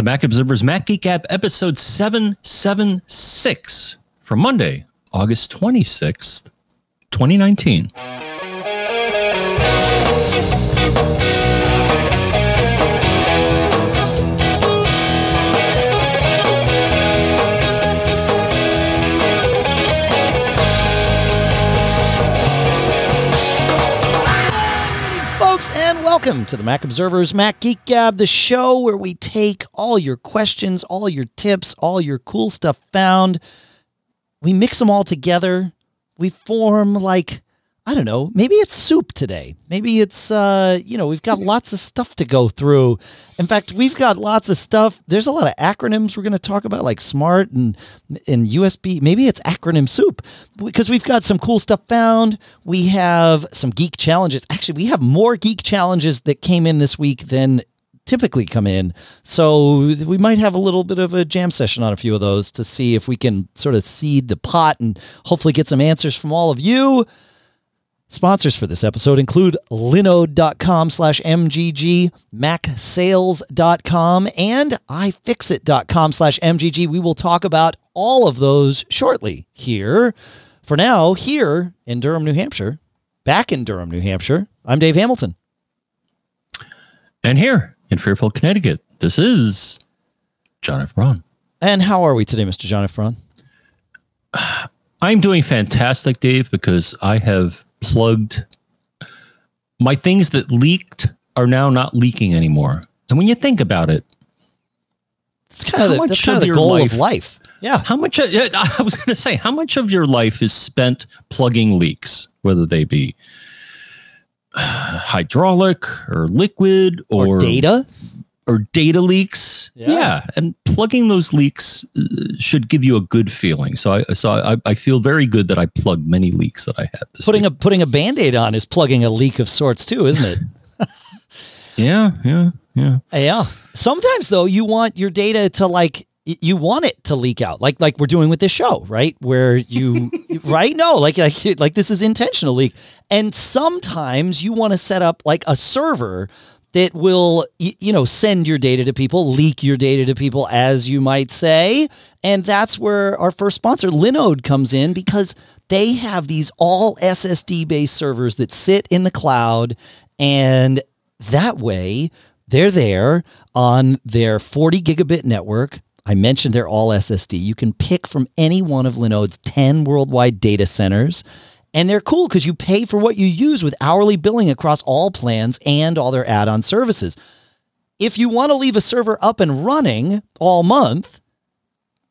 The Mac Observer's Mac Geek Gab, episode 776 for Monday, August 26th, 2019. Welcome to the Mac Observer's Mac Geek Gab, the show where we take all your questions, all your tips, all your cool stuff found. We mix them all together. We form like I don't know, maybe it's soup today. Maybe it's uh, you know, we've got lots of stuff to go through. In fact, we've got lots of stuff. There's a lot of acronyms we're going to talk about like smart and and USB. Maybe it's acronym soup because we've got some cool stuff found. We have some geek challenges. Actually, we have more geek challenges that came in this week than typically come in. So we might have a little bit of a jam session on a few of those to see if we can sort of seed the pot and hopefully get some answers from all of you. Sponsors for this episode include linode.com slash MGG, macsales.com, and ifixit.com slash MGG. We will talk about all of those shortly here. For now, here in Durham, New Hampshire, back in Durham, New Hampshire, I'm Dave Hamilton. And here in Fairfield, Connecticut, this is John F. Braun. And how are we today, Mr. John F. Braun? I'm doing fantastic, Dave, because I have plugged my things that leaked are now not leaking anymore. And when you think about it, it's kind of the, that's kind of, the goal life, of life. Yeah. How much? I was going to say, how much of your life is spent plugging leaks, whether they be hydraulic or liquid or, or data? Or data leaks. Yeah. yeah. and plugging those leaks uh, should give you a good feeling. So I so I, I feel very good that I plugged many leaks that I had. putting week. a putting a band-aid on is plugging a leak of sorts too, isn't it? yeah, yeah, yeah. Yeah. Sometimes though, you want your data to like you want it to leak out like like we're doing with this show right where you right no like like like this is intentional leak and sometimes you want to set up like a server that will you know send your data to people leak your data to people as you might say and that's where our first sponsor linode comes in because they have these all ssd based servers that sit in the cloud and that way they're there on their 40 gigabit network I mentioned they're all SSD. You can pick from any one of Linode's 10 worldwide data centers and they're cool because you pay for what you use with hourly billing across all plans and all their add on services. If you want to leave a server up and running all month,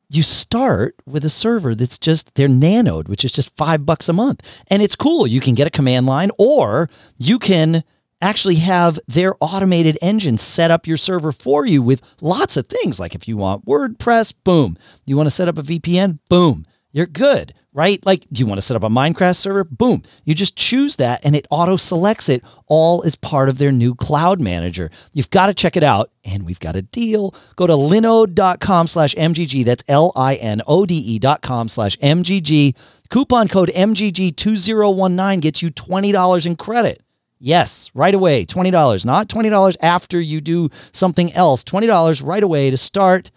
you start with a server that's just their Nanode, which is just five bucks a month. And it's cool. You can get a command line or you can actually have their automated engine set up your server for you with lots of things. Like if you want WordPress, boom. You want to set up a VPN, boom. You're good right? Like, do you want to set up a Minecraft server? Boom. You just choose that and it auto selects it all as part of their new cloud manager. You've got to check it out. And we've got a deal. Go to linode.com slash MGG. That's L I N O D E dot com slash MGG. Coupon code MGG2019 gets you $20 in credit. Yes, right away. $20. Not $20 after you do something else. $20 right away to start.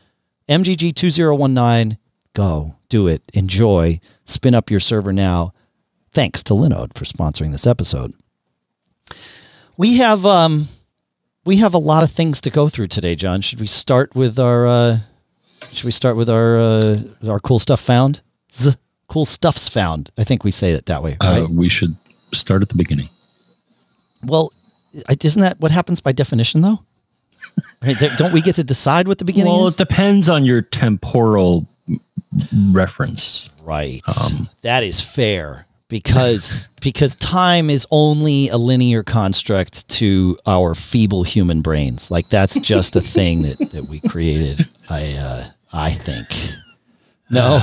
MGG2019. Go, do it, enjoy spin up your server now. Thanks to Linode for sponsoring this episode. We have um, we have a lot of things to go through today, John. Should we start with our uh, should we start with our uh, our cool stuff found? Z- cool stuffs found. I think we say it that way. Uh, right? Uh, we should start at the beginning. Well, isn't that what happens by definition, though? don't we get to decide what the beginning is? well, is? it depends on your temporal reference. Right. Um, that is fair because because time is only a linear construct to our feeble human brains. Like that's just a thing that, that we created. I uh, I think. No.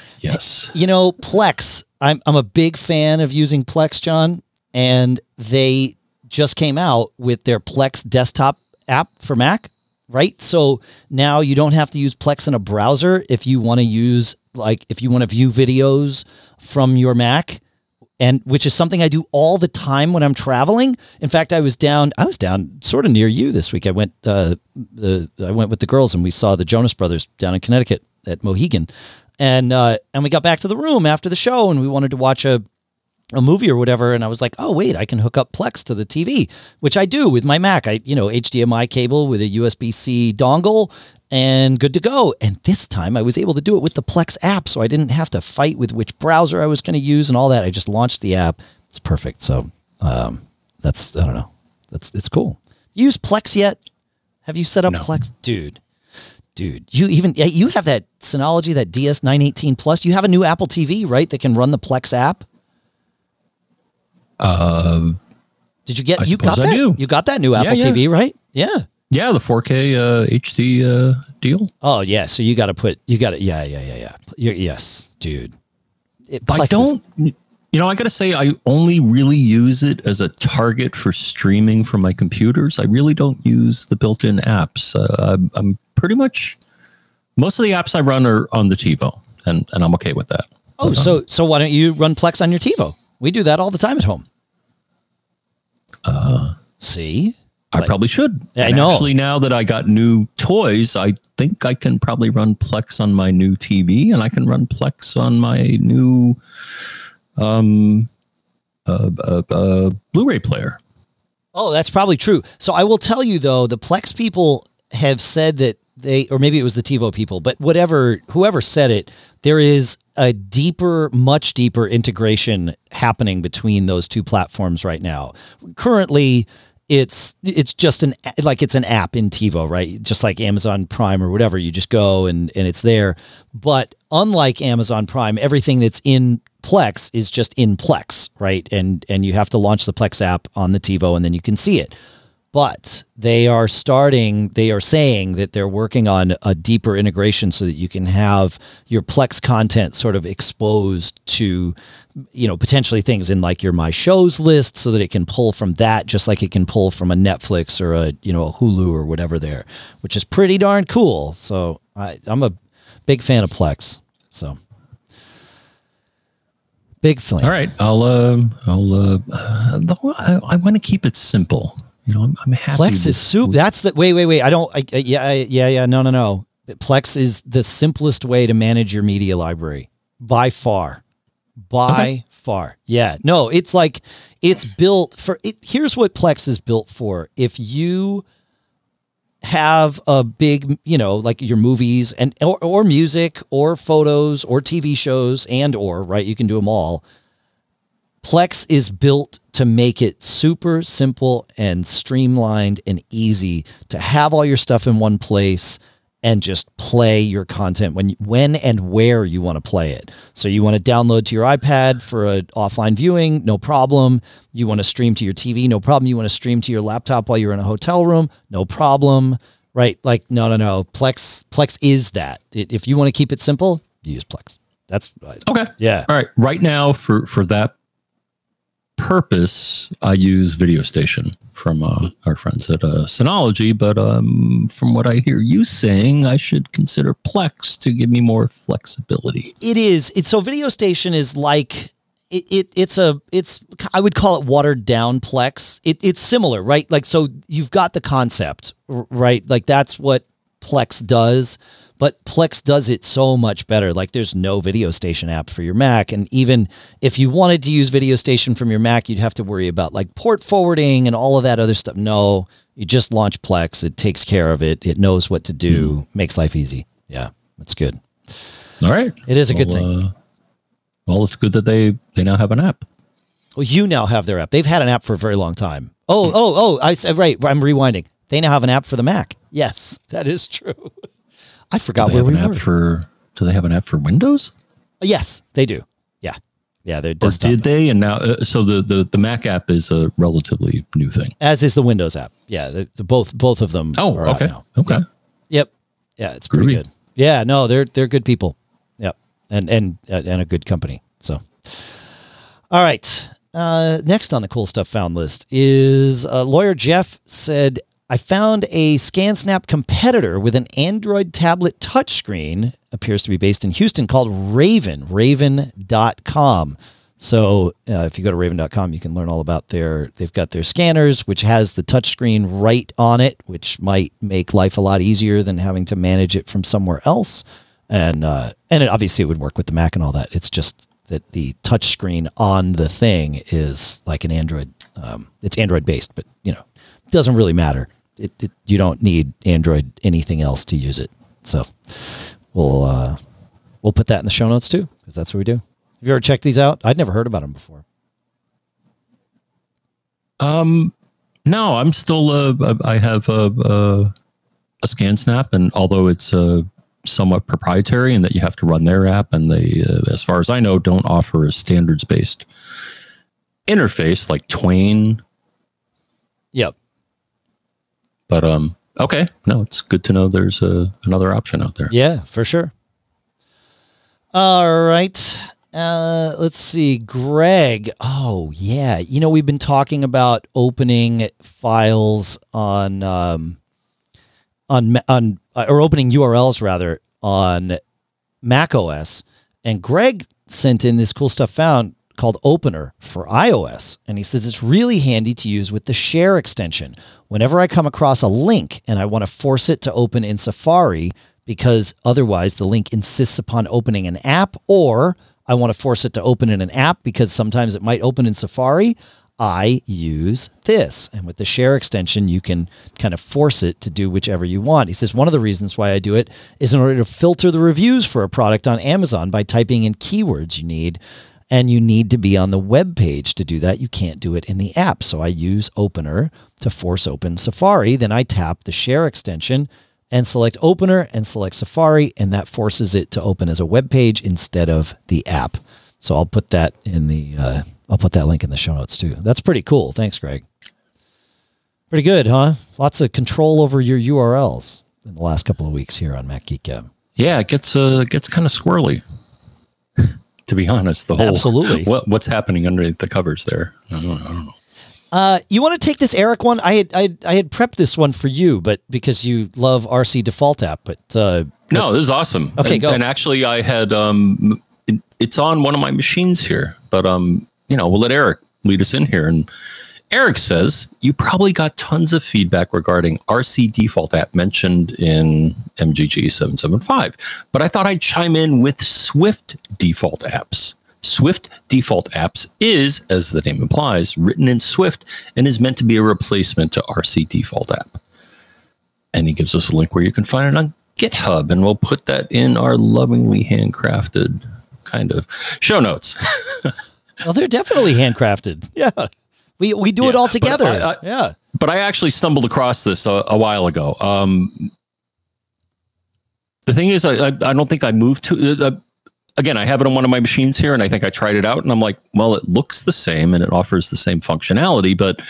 yes. You know, Plex. I'm I'm a big fan of using Plex, John, and they just came out with their Plex desktop app for Mac right? So now you don't have to use Plex in a browser if you want to use like if you want to view videos from your Mac and which is something I do all the time when I'm traveling. In fact, I was down. I was down sort of near you this week. I went. Uh, the I went with the girls and we saw the Jonas Brothers down in Connecticut at Mohegan, and uh, and we got back to the room after the show and we wanted to watch a a movie or whatever and I was like, "Oh, wait, I can hook up Plex to the TV," which I do with my Mac. I, you know, HDMI cable with a USB-C dongle and good to go. And this time I was able to do it with the Plex app, so I didn't have to fight with which browser I was going to use and all that. I just launched the app. It's perfect. So, um, that's I don't know. That's it's cool. You use Plex yet? Have you set up No. Plex, dude? Dude, you even you have that Synology, that DS918 Plus. You have a new Apple TV, right? That can run the Plex app. Uh, Did you get? I you got that? You got that new Apple yeah. TV, right? Yeah. yeah, the 4K uh, HD uh, deal. Oh yeah. So you got to put. You got to. Yeah, yeah, yeah, yeah. You're, yes, dude. It, I don't. You know, I got to say, I only really use it as a target for streaming from my computers. I really don't use the built-in apps. Uh, I'm, I'm pretty much most of the apps I run are on the TiVo, and and I'm okay with that. Oh, so so why don't you run Plex on your TiVo? We do that all the time at home. Uh, See, I Like- probably should. I And know. Actually, now that I got new toys, I think I can probably run Plex on my new TV, and I can run Plex on my new um, uh, uh, uh, Blu-ray player. Oh, that's probably true. So I will tell you though, the Plex people have said that they, or maybe it was the TiVo people, but whatever, whoever said it, there is a deeper, much deeper integration happening between those two platforms right now. Currently, it's it's just an like it's an app in TiVo, right? Just like Amazon Prime or whatever. You just go and and it's there. But unlike Amazon Prime, everything that's in Plex is just in Plex, right? And and you have to launch the Plex app on the TiVo and then you can see it. But they are starting, they are saying that they're working on a deeper integration so that you can have your Plex content sort of exposed to, you know, potentially things in like your My Shows list so that it can pull from that just like it can pull from a Netflix or a, you know, a Hulu or whatever there, which is pretty darn cool. So I, I'm a big fan of Plex. So big fan. All right, I'll um, I'll uh, uh, I, I want to keep it simple. You know, I'm, I'm happy. Plex is soup. That's the wait, wait, wait. I don't. I, I, yeah, I, yeah, yeah. No, no, no. Plex is the simplest way to manage your media library by far, by Okay. far. Yeah. No, it's like it's built for. It, here's what Plex is built for. If you have a big, you know, like your movies and or, or music or photos or TV shows and or right, you can do them all. Plex is built to make it super simple and streamlined and easy to have all your stuff in one place and just play your content when when and where you want to play it. So you want to download to your iPad for an offline viewing, no problem. You want to stream to your TV, no problem. You want to stream to your laptop while you're in a hotel room, no problem. Right? Like no, no, no. Plex Plex is that. I- If you want to keep it simple, you use Plex. That's right. okay. yeah. All right, right now for for that purpose, I use Video Station from uh, our friends at uh, Synology. But um, from what I hear you saying, I should consider Plex to give me more flexibility. it is it's so video station is like it, it it's a it's i would call it watered down plex it, it's similar right like so you've got the concept right like that's what plex does but plex does it so much better like there's no video station app for your mac and even if you wanted to use video station from your mac you'd have to worry about like port forwarding and all of that other stuff no you just launch plex it takes care of it it knows what to do makes life easy yeah that's good All right, it is a good thing Uh, well, it's good that they they now have an app. Well, you now have their app. They've had an app for a very long time. Oh, oh, oh! I said right. I'm rewinding. They now have an app for the Mac. Yes, that is true. I forgot where have we an were. app for? Do they have an app for Windows? yes, they do. Yeah, yeah. They're Or did they? And now, uh, so the, the the Mac app is a relatively new thing. as is the Windows app. Yeah, the, the both both of them. Oh, okay, okay. Yep. Yeah, it's pretty Groovy. good. Yeah, no, they're they're good people. Yep, and and uh, and a good company. So, all right. Uh, next on the cool stuff found list is uh, lawyer Jeff said, "I found a ScanSnap competitor with an Android tablet touchscreen. Appears to be based in Houston, called Raven. Raven.com. So uh, if you go to raven.com, you can learn all about their, they've got their scanners, which has the touchscreen right on it, which might make life a lot easier than having to manage it from somewhere else. And, uh, and it obviously it would work with the Mac and all that. It's just that the touchscreen on the thing is like an Android. Um, it's Android based, but you know, doesn't really matter. It, it, you don't need Android anything else to use it. So we'll, uh, we'll put that in the show notes too, because that's what we do. Have you ever checked these out? I'd never heard about them before. Um, no, I'm still. Uh, I have a, a a ScanSnap, and although it's uh, somewhat proprietary in that you have to run their app, and they, uh, as far as I know, don't offer a standards based interface like Twain. Yep. But um, okay, no, it's good to know there's a, another option out there. Yeah, for sure. All right. Uh, let's see. Greg. Oh, yeah. You know, we've been talking about opening files on um, on on uh, or opening URLs rather on Mac OS, and Greg sent in this cool stuff found called Opener for iOS, and he says it's really handy to use with the Share extension. Whenever I come across a link and I want to force it to open in Safari because otherwise the link insists upon opening an app or I want to force it to open in an app because sometimes it might open in Safari. I use this. And with the share extension, you can kind of force it to do whichever you want. He says one of the reasons why I do it is in order to filter the reviews for a product on Amazon by typing in keywords you need. And you need to be on the web page to do that. You can't do it in the app. So I use Opener to force open Safari. Then I tap the share extension and select Opener and select Safari, and that forces it to open as a web page instead of the app. So I'll put that in the uh, I'll put that link in the show notes too. That's pretty cool. Thanks, Greg. Pretty good, huh? Lots of control over your URLs in the last couple of weeks here on Mac Geek. Yeah, it gets uh, gets kind of squirrely. To be honest, the whole Absolutely. what what's happening underneath the covers there. I don't, I don't know. Uh, you want to take this Eric one? I had I, I had prepped this one for you, but because you love RC Default app, but uh, No, this is awesome. Okay, and, go. And actually, I had um, it, it's on one of my machines here, but um, you know, we'll let Eric lead us in here. And Eric says you probably got tons of feedback regarding RC default app mentioned in MGG seven seven five, but I thought I'd chime in with Swift default apps. Swift default apps is, as the name implies, written in Swift and is meant to be a replacement to RC default app and he gives us a link where you can find it on GitHub, and we'll put that in our lovingly handcrafted kind of show notes. well, they're definitely handcrafted. Yeah, we we do it Yeah, all but together. I- I- yeah. but I actually stumbled across this a, a while ago. Um, the thing is, I, I, I don't think I moved to. Uh, again, I have it on one of my machines here, and I think I tried it out, and I'm like, well, it looks the same and it offers the same functionality, but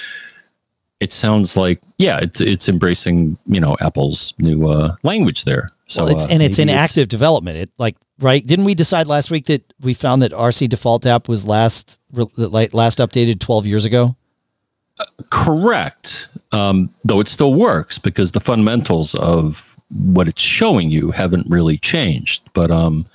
it sounds like, yeah, it's it's embracing you know Apple's new uh, language there. So well, it's, uh, and it's in maybe active development. It like right? Didn't we decide last week that we found that RC Default app was last like last updated twelve years ago? Correct. Um, though it still works because the fundamentals of what it's showing you haven't really changed. But um,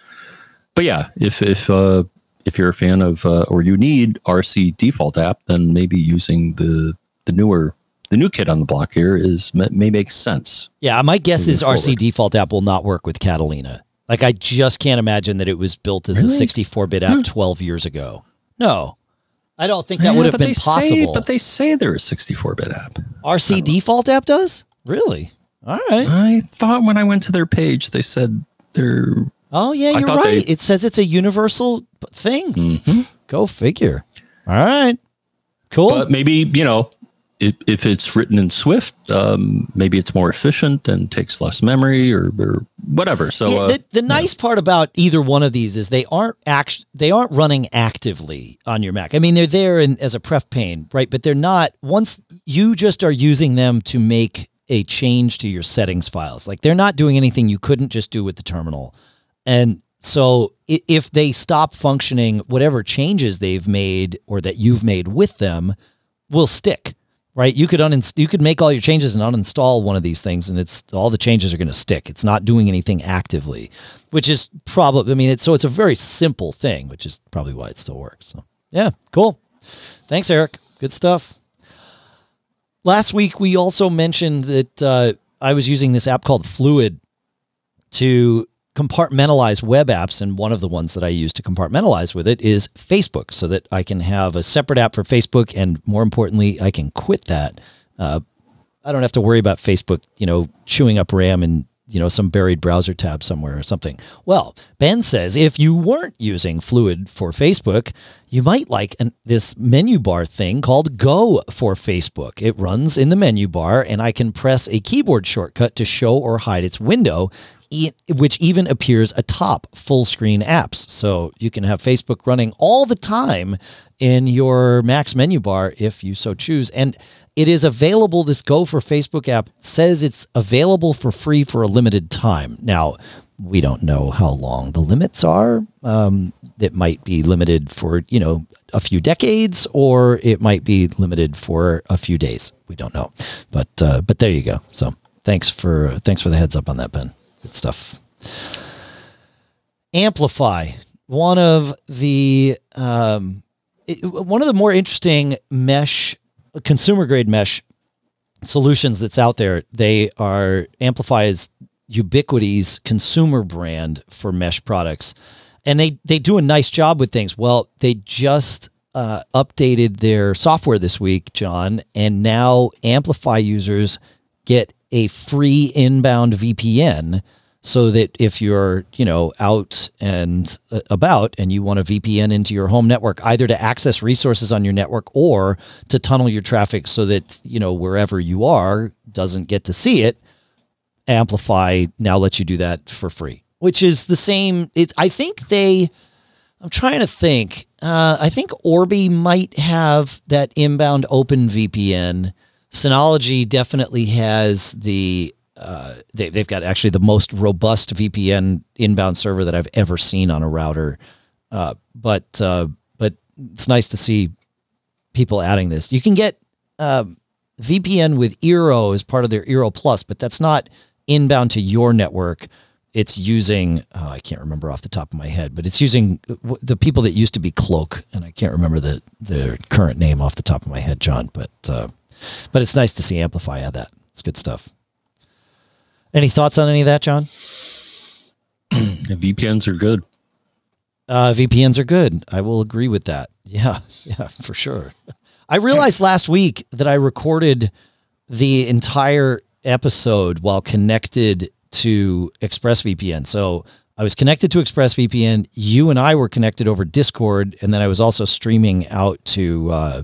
but yeah, if if uh, if you're a fan of uh, or you need RC default app, then maybe using the the newer the new kid on the block here is may, may make sense. Yeah, my guess is RC. Default app will not work with Catalina. Like I just can't imagine that it was built as a 64-bit app Hmm. 12 years ago. No. I don't think that would Yeah, have but been possible. Say, but they say they're a 64-bit app. RC Default app does? Really? All right. I thought when I went to their page, they said they're. Oh yeah, you're right. they- It says it's a universal thing. Mhm. Go figure. All right. Cool. But maybe you know, if, if it's written in Swift, um, maybe it's more efficient and takes less memory or, or whatever. So Yeah, uh, the, the nice part about either one of these is they aren't act they aren't running actively on your Mac. I mean, they're there in, as a pref pane, right? But they're not. Once you just are using them to make a change to your settings files, like they're not doing anything you couldn't just do with the terminal. And so if they stop functioning, whatever changes they've made or that you've made with them will stick. Right, you could uninst- you could make all your changes and uninstall one of these things, and it's all the changes are going to stick. It's not doing anything actively, which is probably. I mean, it's so it's a very simple thing, which is probably why it still works. So Yeah, cool. Thanks, Eric. Good stuff. Last week, we also mentioned that uh, I was using this app called Fluid to compartmentalize web apps. And one of the ones that I use to compartmentalize with it is Facebook so that I can have a separate app for Facebook. And more importantly, I can quit that. Uh, I don't have to worry about Facebook, you know, chewing up RAM and you know some buried browser tab somewhere or something. Well, Ben says if you weren't using Fluid for Facebook, you might like an, this menu bar thing called Go for Facebook. It runs in the menu bar, and I can press a keyboard shortcut to show or hide its window which even appears atop full screen apps. So you can have Facebook running all the time in your Mac's menu bar if you so choose. And it is available. This Go for Facebook app says it's available for free for a limited time. Now, we don't know how long the limits are. Um, it might be limited for, you know, a few decades, or it might be limited for a few days. We don't know, but uh, but there you go. So thanks for thanks for the heads up on that, Ben. Good stuff. AmpliFi, one of the um, it, one of the more interesting mesh, consumer grade mesh solutions that's out there. They are AmpliFi's Ubiquiti's consumer brand for mesh products, and they they do a nice job with things. Well, they just uh, updated their software this week, John, and now AmpliFi users get a free inbound VPN so that if you're, you know, out and uh, about and you want a VPN into your home network, either to access resources on your network or to tunnel your traffic so that, you know, wherever you are doesn't get to see it, AmpliFi now lets you do that for free, which is the same. It, I think they, I'm trying to think, uh, I think Orbi might have that inbound open VPN Synology definitely has the uh, they, they've got actually the most robust VPN inbound server that I've ever seen on a router. Uh, but uh, but it's nice to see people adding this. You can get um, VPN with Eero as part of their Eero Plus, but that's not inbound to your network. It's using oh, I can't remember off the top of my head, but it's using the people that used to be Cloak, and I can't remember the their current name off the top of my head, John. But uh, but it's nice to see AmpliFi add that. It's good stuff. Any thoughts on any of that, John? VPNs are good. Uh, VPNs are good. I will agree with that. Yeah, yeah, for sure. I realized last week that I recorded the entire episode while connected to ExpressVPN. So I was connected to ExpressVPN. You and I were connected over Discord, and then I was also streaming out to uh,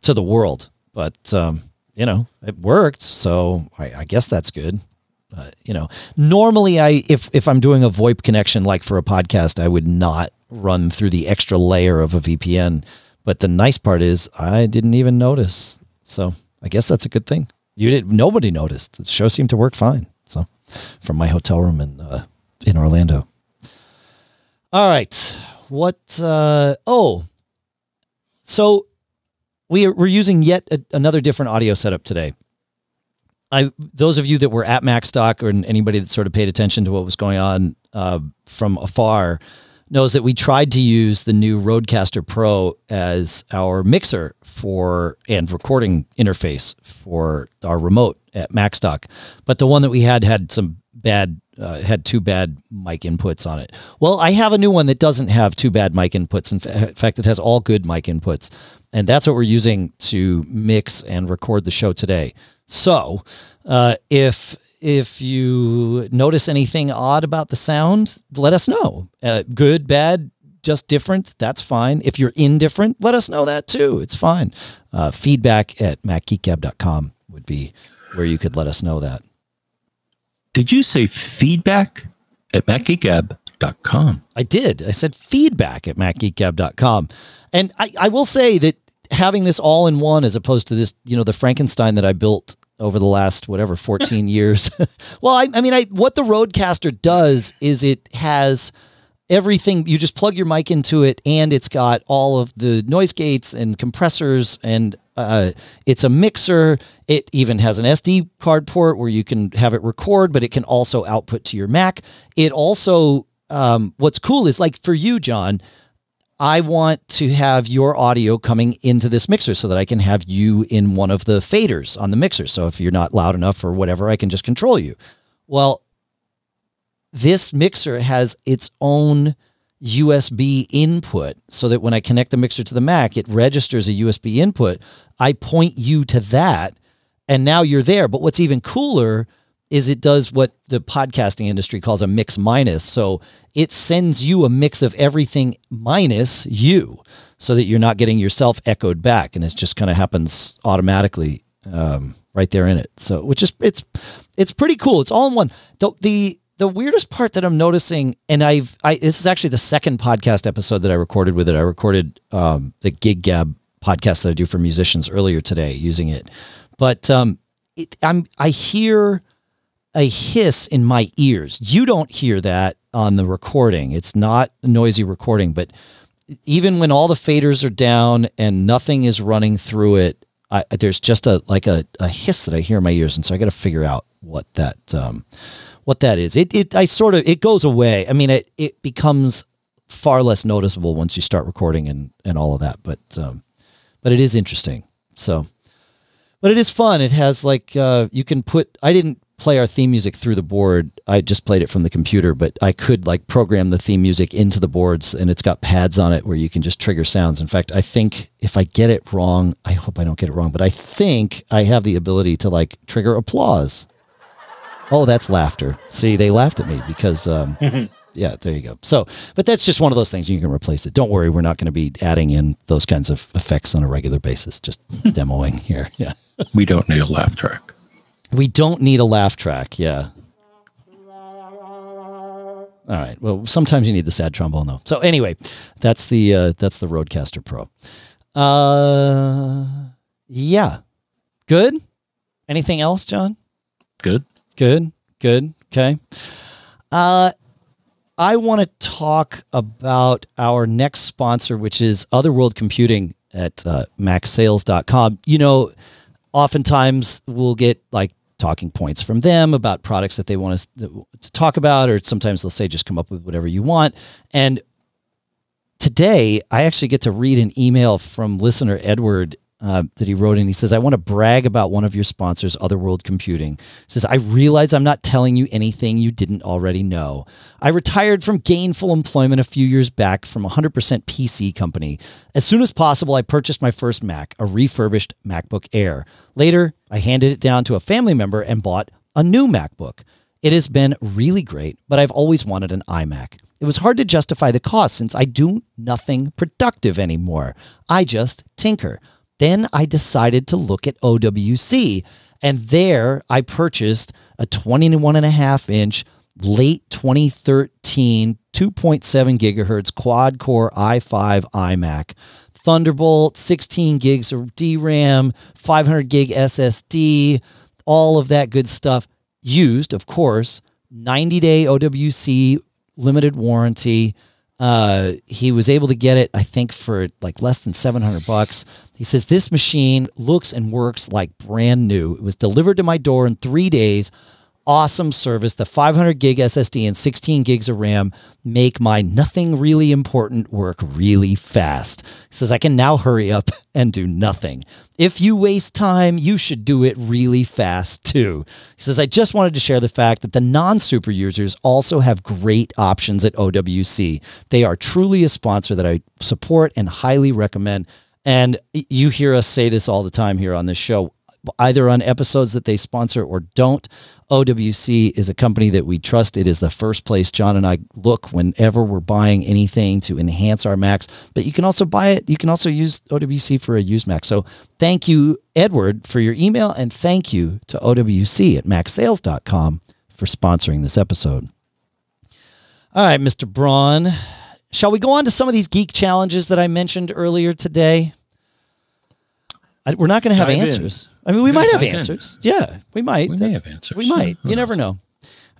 to the world but um, you know, it worked. So I, I guess that's good. But you know, normally I if if I'm doing a VoIP connection like for a podcast, I would not run through the extra layer of a VPN. But the nice part is I didn't even notice. So I guess that's a good thing. You did nobody noticed. The show seemed to work fine. So from my hotel room in uh, in Orlando. All right. What uh oh. So we are, we're using yet a, another different audio setup today. I those of you that were at MacStock or anybody that sort of paid attention to what was going on uh, from afar knows that we tried to use the new Rodecaster Pro as our mixer for and recording interface for our remote at MacStock, but the one that we had had some bad uh, had two bad mic inputs on it. Well, I have a new one that doesn't have two bad mic inputs. In, fa- in fact, it has all good mic inputs. And that's what we're using to mix and record the show today. So uh, if if you notice anything odd about the sound, let us know. Uh, good, bad, just different, that's fine. If you're indifferent, let us know that too. It's fine. Uh, feedback at macgeekgab.com would be where you could let us know that. Did you say feedback at macgeekgab.com? I did. I said feedback at macgeekgab.com. And I, I will say that having this all in one as opposed to this, you know, the Frankenstein that I built over the last whatever 14 years. well, I, I mean, I what the Rodecaster does is it has everything. You just plug your mic into it, and it's got all of the noise gates and compressors, and uh, it's a mixer. It even has an SD card port where you can have it record, but it can also output to your Mac. It also, um, what's cool is like for you, John. I want to have your audio coming into this mixer so that I can have you in one of the faders on the mixer. So if you're not loud enough or whatever, I can just control you. Well, this mixer has its own USB input so that when I connect the mixer to the Mac, it registers a USB input. I point you to that, and now you're there. But what's even cooler is it does what the podcasting industry calls a mix minus. So it sends you a mix of everything minus you so that you're not getting yourself echoed back. And it just kind of happens automatically um, right there in it. So, which is, it's, it's pretty cool. It's all in one. The, the, the weirdest part that I'm noticing, and I've, I, this is actually the second podcast episode that I recorded with it. I recorded um, the Gig Gab podcast that I do for musicians earlier today using it. But um, it, I'm, I hear a hiss in my ears. You don't hear that on the recording. It's not a noisy recording, but even when all the faders are down and nothing is running through it, I, there's just a like a, a hiss that I hear in my ears, and so I got to figure out what that um, what that is. It it I sort of it goes away. I mean, it it becomes far less noticeable once you start recording and and all of that. But um, but it is interesting. So, but it is fun. It has like uh, you can put. I didn't play our theme music through the board. I just played it from the computer, but I could like program the theme music into the boards and it's got pads on it where you can just trigger sounds. In fact, I think if I get it wrong, I hope I don't get it wrong, but I think I have the ability to like trigger applause. Oh, that's laughter. See, they laughed at me because um, yeah, there you go. So, but that's just one of those things you can replace it. Don't worry, we're not going to be adding in those kinds of effects on a regular basis. Just demoing here. Yeah. We don't need a laugh track. We don't need a laugh track. Yeah. All right. Well, sometimes you need the sad trombone though. So anyway, that's the uh, that's the Rodecaster Pro. Uh, yeah. Good. Anything else, John? Good. Good. Good. Okay. Uh, I want to talk about our next sponsor, which is Other World Computing at uh, macsales.com. You know, oftentimes we'll get like talking points from them about products that they want us to, to talk about, or sometimes they'll say just come up with whatever you want. And today, I actually get to read an email from listener Edward uh, that he wrote in. He says, I want to brag about one of your sponsors, Other World Computing. He says, I realize I'm not telling you anything you didn't already know. I retired from gainful employment a few years back from a 100% PC company. As soon as possible, I purchased my first Mac, a refurbished MacBook Air. Later, I handed it down to a family member and bought a new MacBook. It has been really great, but I've always wanted an iMac. It was hard to justify the cost since I do nothing productive anymore. I just tinker. Then I decided to look at OWC. And there I purchased a 21 and a half inch late 2013 2.7 gigahertz quad core i5 iMac. Thunderbolt, 16 gigs of DRAM, 500 gig SSD, all of that good stuff. Used, of course, 90 day OWC limited warranty. Uh, he was able to get it, I think, for like less than 700 bucks. He says, This machine looks and works like brand new. It was delivered to my door in three days. Awesome service. The 500 gig SSD and 16 gigs of RAM make my nothing really important work really fast. He says, I can now hurry up and do nothing. If you waste time, you should do it really fast too. He says, I just wanted to share the fact that the non super users also have great options at OWC. They are truly a sponsor that I support and highly recommend. And you hear us say this all the time here on this show, either on episodes that they sponsor or don't. OWC is a company that we trust. It is the first place John and I look whenever we're buying anything to enhance our Macs. But you can also buy it. You can also use OWC for a used Mac. So thank you, Edward, for your email. And thank you to OWC at macsales.com for sponsoring this episode. All right, Mr. Braun. Shall we go on to some of these geek challenges that I mentioned earlier today? I, we're not going to have Dive in. answers. I mean, we might have dive in. answers. Yeah, we might. We may have answers. We might. You never know.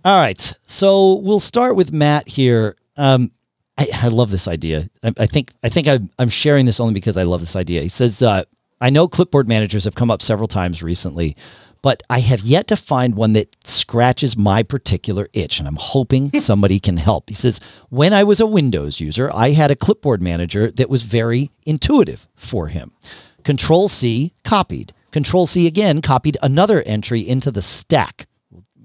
All right. So we'll start with Matt here. Um, I, I love this idea. I, I think I think I'm, I'm sharing this only because I love this idea. He says, uh, "I know clipboard managers have come up several times recently, but I have yet to find one that scratches my particular itch, and I'm hoping somebody can help. He says, When I was a Windows user, I had a clipboard manager that was very intuitive for him. Control C copied. Control C again copied another entry into the stack.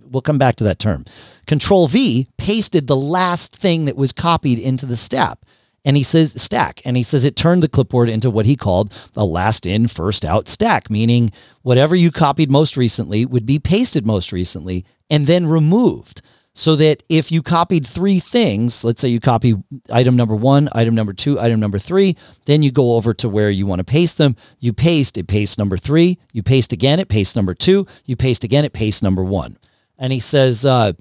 We'll come back to that term. Control V pasted the last thing that was copied into the stack. And he says stack, and he says it turned the clipboard into what he called a last in, first out stack, meaning whatever you copied most recently would be pasted most recently and then removed. So that if you copied three things, let's say you copy item number one, item number two, item number three, then you go over to where you want to paste them. You paste, it pastes number three. You paste again, it pastes number two. You paste again, it pastes number one. And he says, uh,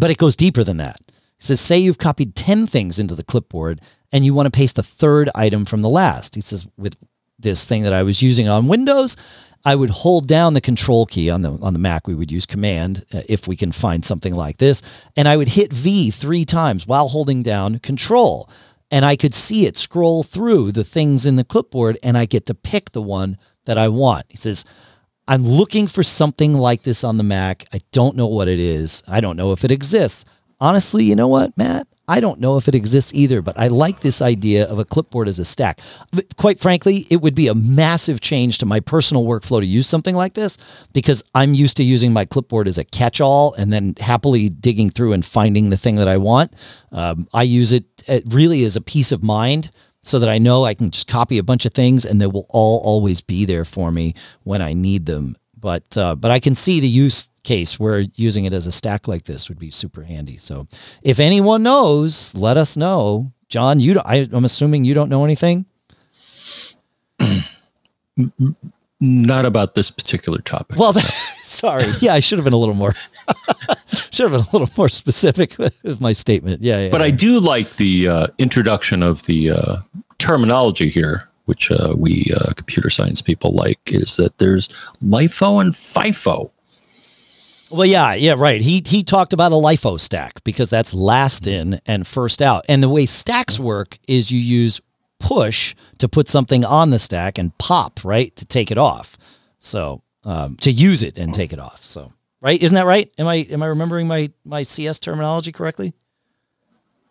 but it goes deeper than that. He says, say you've copied 10 things into the clipboard and you want to paste the third item from the last. He says, with this thing that I was using on Windows, I would hold down the control key on the on the Mac. We would use command uh, if we can find something like this, and I would hit V three times while holding down control, and I could see it scroll through the things in the clipboard, and I get to pick the one that I want. He says, "I'm looking for something like this on the Mac. I don't know what it is. I don't know if it exists. Honestly, you know what, Matt? I don't know if it exists either, but I like this idea of a clipboard as a stack. But quite frankly, it would be a massive change to my personal workflow to use something like this because I'm used to using my clipboard as a catch all and then happily digging through and finding the thing that I want. Um, I use it, it really as a peace of mind so that I know I can just copy a bunch of things and they will all always be there for me when I need them. But uh, but I can see the use case where using it as a stack like this would be super handy. So if anyone knows, let us know. John, you I, I'm assuming you don't know anything. Not about this particular topic. Well, sorry. Yeah, I should have been a little more. should have been a little more specific with my statement. Yeah, yeah but. I do like the uh, introduction of the uh, terminology here which uh, we uh, computer science people like, is that there's LIFO and FIFO. Well, yeah, yeah, right. He he talked about a LIFO stack because that's last in and first out. And the way stacks work is you use push to put something on the stack and pop right to take it off. So um, to use it and take it off. So right, isn't that right? Am I am I remembering my my CS terminology correctly?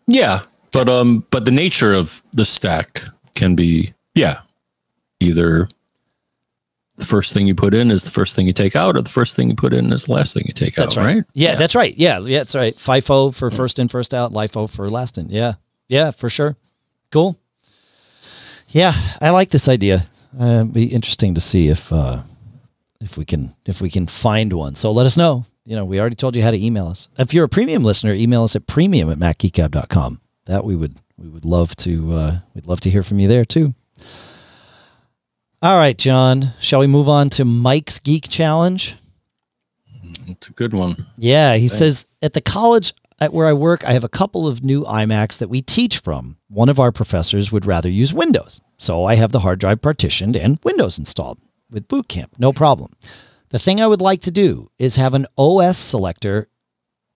Yeah, but um, but the nature of the stack can be yeah. Either the first thing you put in is the first thing you take out, or the first thing you put in is the last thing you take that's out, right. right? Yeah, yeah, that's right. Yeah, yeah, that's right. FIFO for first in, first out, LIFO for last in. Yeah. Yeah, for sure. Cool. Yeah, I like this idea. Uh, be interesting to see if uh, if we can if we can find one. So let us know. You know, we already told you how to email us. If you're a premium listener, email us at premium at macgeekgab.com. That we would we would love to uh, we'd love to hear from you there too. All right, John. Shall we move on to Mike's Geek Challenge? It's a good one. Yeah, he Thanks. says at the college at where I work, I have a couple of new iMacs that we teach from. One of our professors would rather use Windows, so I have the hard drive partitioned and Windows installed with Boot Camp. No problem. The thing I would like to do is have an OS selector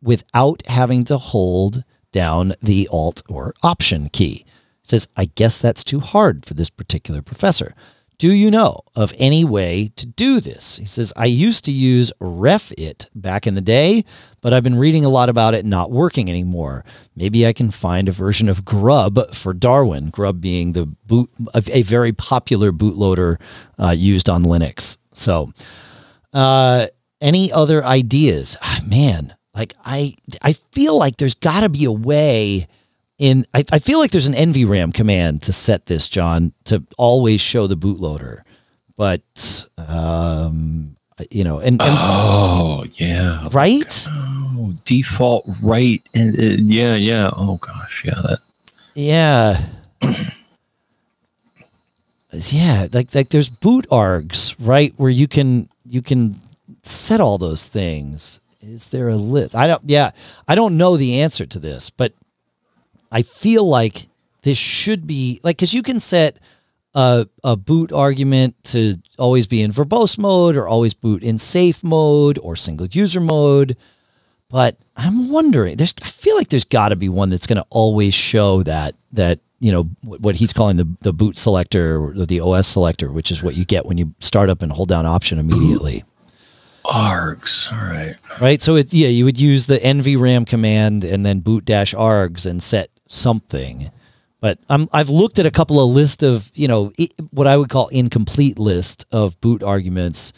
without having to hold down the Alt or Option key. Says, I guess that's too hard for this particular professor. Do you know of any way to do this? He says, I used to use RefIt back in the day, but I've been reading a lot about it not working anymore. Maybe I can find a version of Grub for Darwin, Grub being the boot, a very popular bootloader uh, used on Linux. So, uh, any other ideas? Ah, man, like I, I feel like there's got to be a way in I, I feel like there's an NVRAM command to set this, John, to always show the bootloader. But um, you know, and, and oh yeah, right, oh, default right, and uh, yeah, yeah. Oh gosh, yeah, that yeah. yeah, like like there's boot args, right, where you can you can set all those things. Is there a list? I don't. Yeah, I don't know the answer to this, but I feel like this should be like because you can set a, a boot argument to always be in verbose mode or always boot in safe mode or single user mode. But I'm wondering, there's I feel like there's got to be one that's going to always show that that you know what he's calling the the boot selector or the OS selector, which is what you get when you start up and hold down option immediately. args. All right. right? So it yeah, you would use the nvram command and then boot dash args and set something. But I'm I've looked at a couple of list of you know what I would call incomplete list of boot arguments,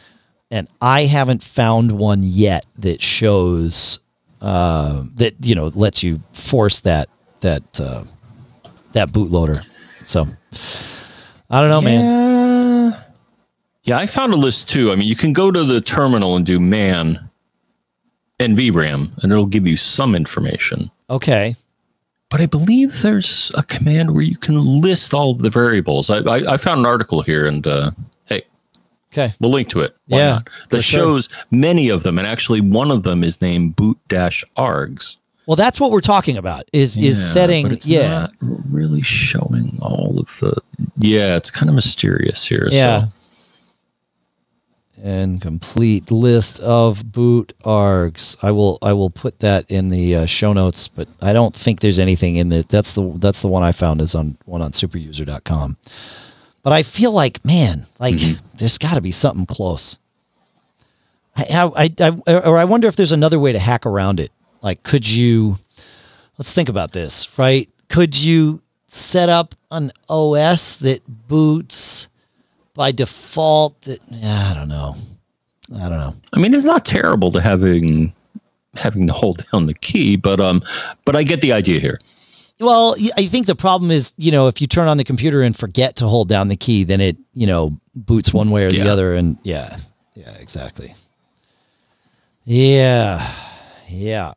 and I haven't found one yet that shows uh, that you know lets you force that that uh, that bootloader. So I don't know, man. Yeah. Yeah, I found a list too. I mean, you can go to the terminal and do man NVRAM, and it'll give you some information. Okay, But I believe there's a command where you can list all of the variables. I, I, I found an article here, and uh, hey, okay, we'll link to it. Why Yeah, not? That for sure. shows many of them, and actually one of them is named boot dash args. well that's what we're talking about is is setting but it's yeah not really showing all of the. Yeah, it's kind of mysterious here. Yeah. So. And complete list of boot args. I will I will put that in the uh, show notes, but I don't think there's anything in there. That's the that's the one I found is on one on superuser.com. But I feel like man, like there's got to be something close. I, I, I, or I wonder if there's another way to hack around it. Like, could you? Let's think about this, right? Could you set up an OS that boots by default? That yeah, I don't know. I don't know. I mean, it's not terrible to having having to hold down the key, but um, but I get the idea here. Well, I think the problem is, you know, if you turn on the computer and forget to hold down the key, then it, you know, boots one way or the other. And yeah, yeah, exactly. Yeah, yeah.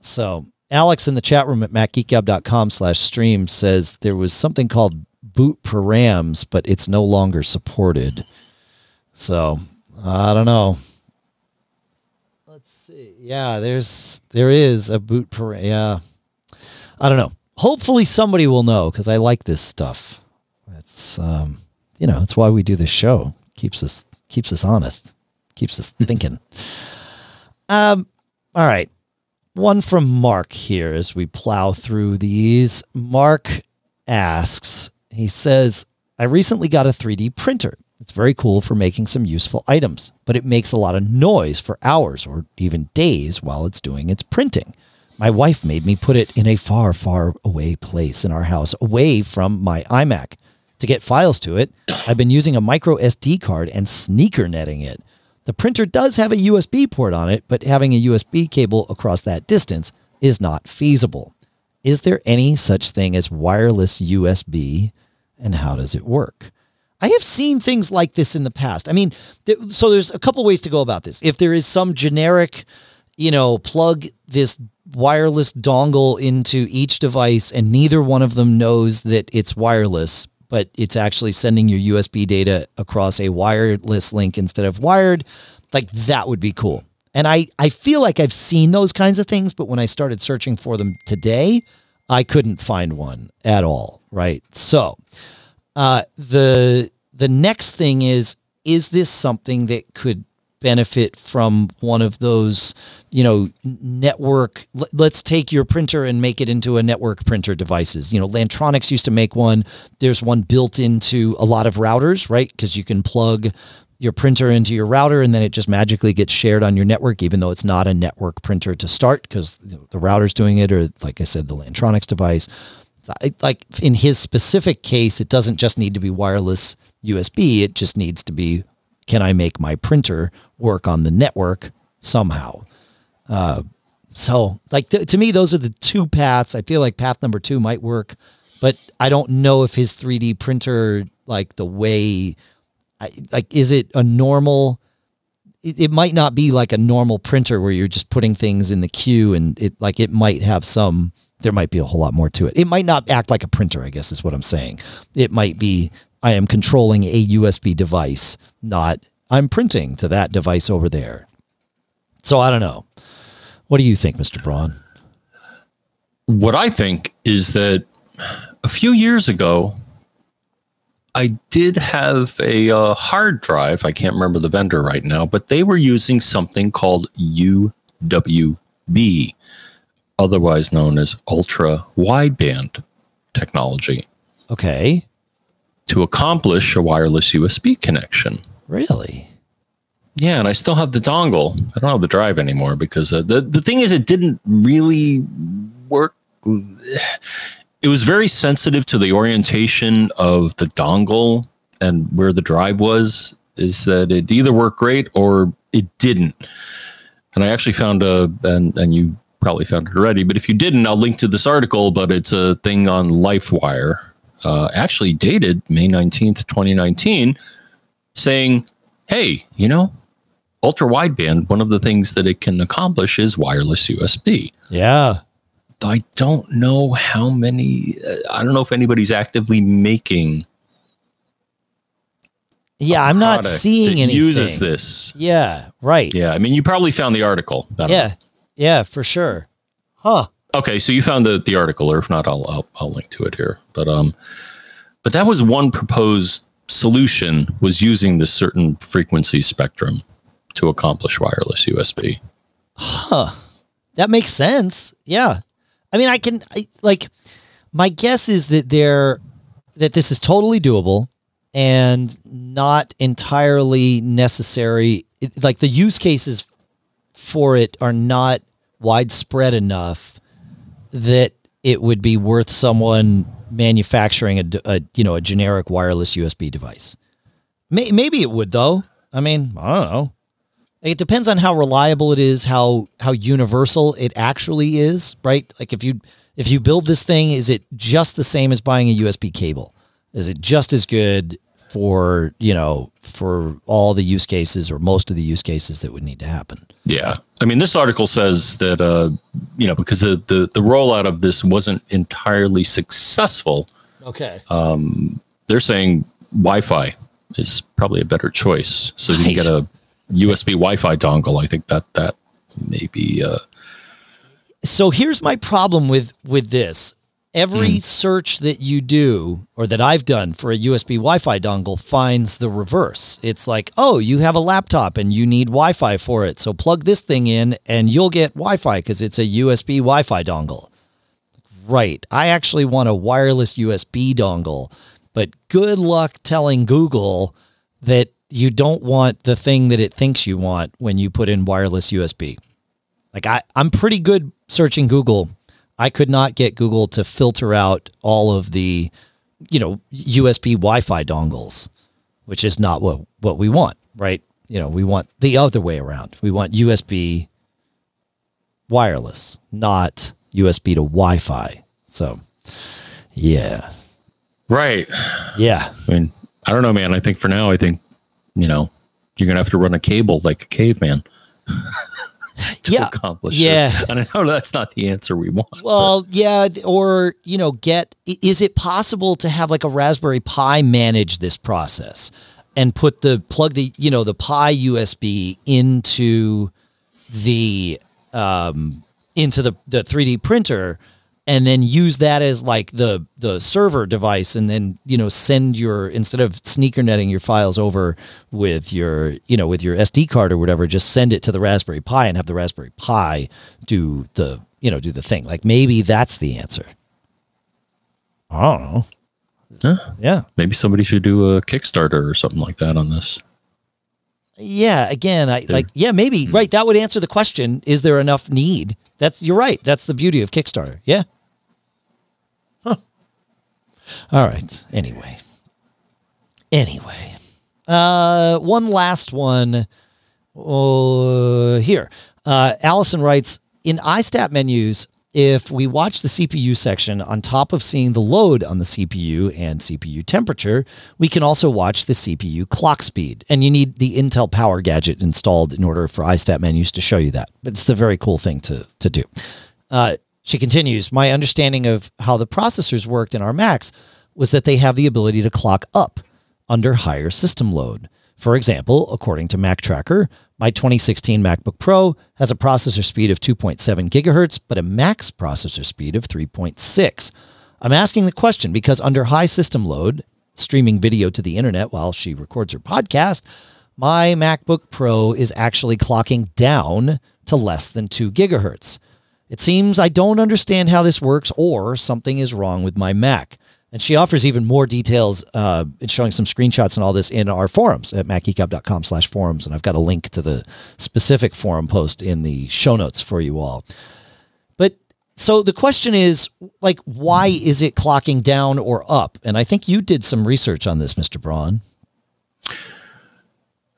So Alex in the chat room at macgeekgab.com slash stream says there was something called boot params, but it's no longer supported. So I don't know. Let's see. Yeah, there's there is a boot param. Yeah. I don't know. Hopefully somebody will know because I like this stuff. It's um, you know, it's why we do this show. Keeps us keeps us honest. Keeps us thinking. um, all right. One from Mark here as we plow through these. Mark asks, he says, I recently got a 3D printer. It's very cool for making some useful items, but it makes a lot of noise for hours or even days while it's doing its printing. My wife made me put it in a far, far away place in our house, away from my iMac. To get files to it, I've been using a micro SD card and sneaker netting it. The printer does have a USB port on it, but having a USB cable across that distance is not feasible. Is there any such thing as wireless USB and how does it work? I have seen things like this in the past. I mean, th- so there's a couple ways to go about this. If there is some generic, you know, plug this wireless dongle into each device and neither one of them knows that it's wireless, but it's actually sending your USB data across a wireless link instead of wired, like that would be cool. And I, I feel like I've seen those kinds of things, but when I started searching for them today, I couldn't find one at all. Right. So, uh, the the next thing is is this something that could benefit from one of those you know network let's take your printer and make it into a network printer devices you know Lantronix used to make one there's one built into a lot of routers right because you can plug your printer into your router and then it just magically gets shared on your network even though it's not a network printer to start because the router's doing it or like i said the Lantronix device like in his specific case, it doesn't just need to be wireless USB. It just needs to be, can I make my printer work on the network somehow? Uh, so like th- to me, those are the two paths. I feel like path number two might work, but I don't know if his 3D printer, like the way, Like, is it a normal, it, it might not be like a normal printer where you're just putting things in the queue and it like it might have some there might be a whole lot more to it. It might not act like a printer, I guess is what I'm saying. It might be I am controlling a USB device, not I'm printing to that device over there. So I don't know. What do you think, Mr. Braun? What I think is that a few years ago, I did have a uh, hard drive. I can't remember the vendor right now, but they were using something called UWB, otherwise known as ultra wideband technology, Okay. to accomplish a wireless USB connection. Really? Yeah, and I still have the dongle. I don't have the drive anymore because uh, the the thing is, it didn't really work. It was very sensitive to the orientation of the dongle and where the drive was. Is that it either worked great or it didn't. And I actually found a and and you probably found it already, but if you didn't, I'll link to this article. But it's a thing on LifeWire, uh, actually dated May nineteenth, twenty nineteen, saying, "Hey, you know." ultra wideband, one of the things that it can accomplish is wireless USB. Yeah. I don't know how many, uh, I don't know if anybody's actively making. Yeah, I'm not seeing anything. Uses this. Yeah, right. Yeah. I mean, you probably found the article. Yeah. Yeah, for sure. Huh. Okay. So you found the, the article, or if not, I'll, I'll, I'll link to it here. But, um, but that was one proposed solution was using this certain frequency spectrum to accomplish wireless USB. Huh. That makes sense. Yeah. I mean, I can I, like my guess is that there that this is totally doable and not entirely necessary. It- like the use cases for it are not widespread enough that it would be worth someone manufacturing a, a you know a generic wireless USB device. May, maybe it would though. I mean, I don't know. It depends on how reliable it is, how how universal it actually is, right? Like if you if you build this thing, is it just the same as buying a USB cable? Is it just as good for, you know, for all the use cases or most of the use cases that would need to happen? Yeah. I mean, this article says that, uh, you know, because the, the, the rollout of this wasn't entirely successful, Okay. Um, they're saying Wi Fi is probably a better choice. So you can get a USB Wi Fi dongle. I think that that may be. Uh, so here's my problem with with this every search that you do or that i've done for a usb wi-fi dongle finds the reverse it's like oh you have a laptop and you need wi-fi for it so plug this thing in and you'll get wi-fi because it's a usb wi-fi dongle right i actually want a wireless usb dongle but good luck telling google that you don't want the thing that it thinks you want when you put in wireless usb like I, I'm pretty good searching Google. I could not get Google to filter out all of the, you know, USB Wi-Fi dongles, which is not what what we want, right? You know, we want the other way around. We want USB wireless, not USB to Wi-Fi. So, yeah, right. yeah, I mean, I don't know, man. I think for now, I think, you know, you're going to have to run a cable like a caveman to yeah. accomplish yeah. this. And I know that's not the answer we want. Well, yeah, or you know, get is it possible to have like a Raspberry Pi manage this process and put the plug the you know the Pi USB into the um into the the 3D printer and then use that as like the the server device and then you know send your instead of sneaker netting your files over with your you know with your SD card or whatever just send it to the Raspberry Pi and have the Raspberry Pi do the you know do the thing. Like maybe that's the answer. I don't know. Huh? yeah. Maybe somebody should do a Kickstarter or something like that on this. yeah again I like yeah maybe. Hmm. Right that would answer the question is there enough need? That's you're right that's the beauty of Kickstarter. Yeah. huh. All right anyway anyway uh one last one uh, here uh Allison writes in iStat menus if we watch the CPU section on top of seeing the load on the CPU and CPU temperature, we can also watch the CPU clock speed. And you need the Intel Power Gadget installed in order for iStat menus to show you that. But it's a very cool thing to, to do. Uh, she continues My understanding of how the processors worked in our Macs was that they have the ability to clock up under higher system load. For example, according to Mactracker, my 2016 MacBook Pro has a processor speed of 2.7 gigahertz, but a max processor speed of 3.6. I'm asking the question because under high system load, streaming video to the internet while she records her podcast, my MacBook Pro is actually clocking down to less than 2 gigahertz. It seems I don't understand how this works or something is wrong with my Mac. And she offers even more details, uh, showing some screenshots and all this in our forums at macgeekgab.com slash forums. And I've got a link to the specific forum post in the show notes for you all. But so the question is like, why is it clocking down or up? And I think you did some research on this, Mr. Braun.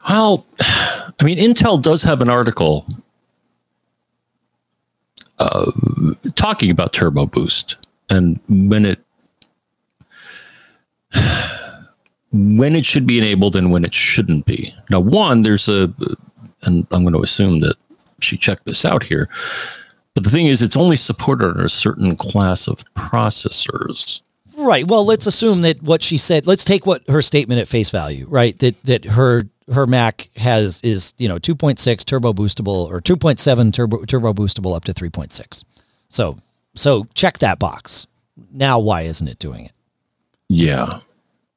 Well, I mean, Intel does have an article talking about Turbo Boost and when it when it should be enabled and when it shouldn't be. Now, one, there's a, and I'm going to assume that she checked this out here. But the thing is, it's only supported on a certain class of processors. Right. Well, let's assume that what she said. Let's take what her statement at face value. Right. That that her her Mac has is you know 2.6 turbo boostable or 2.7 turbo turbo boostable up to 3.6. So so check that box. Now, why isn't it doing it? Yeah.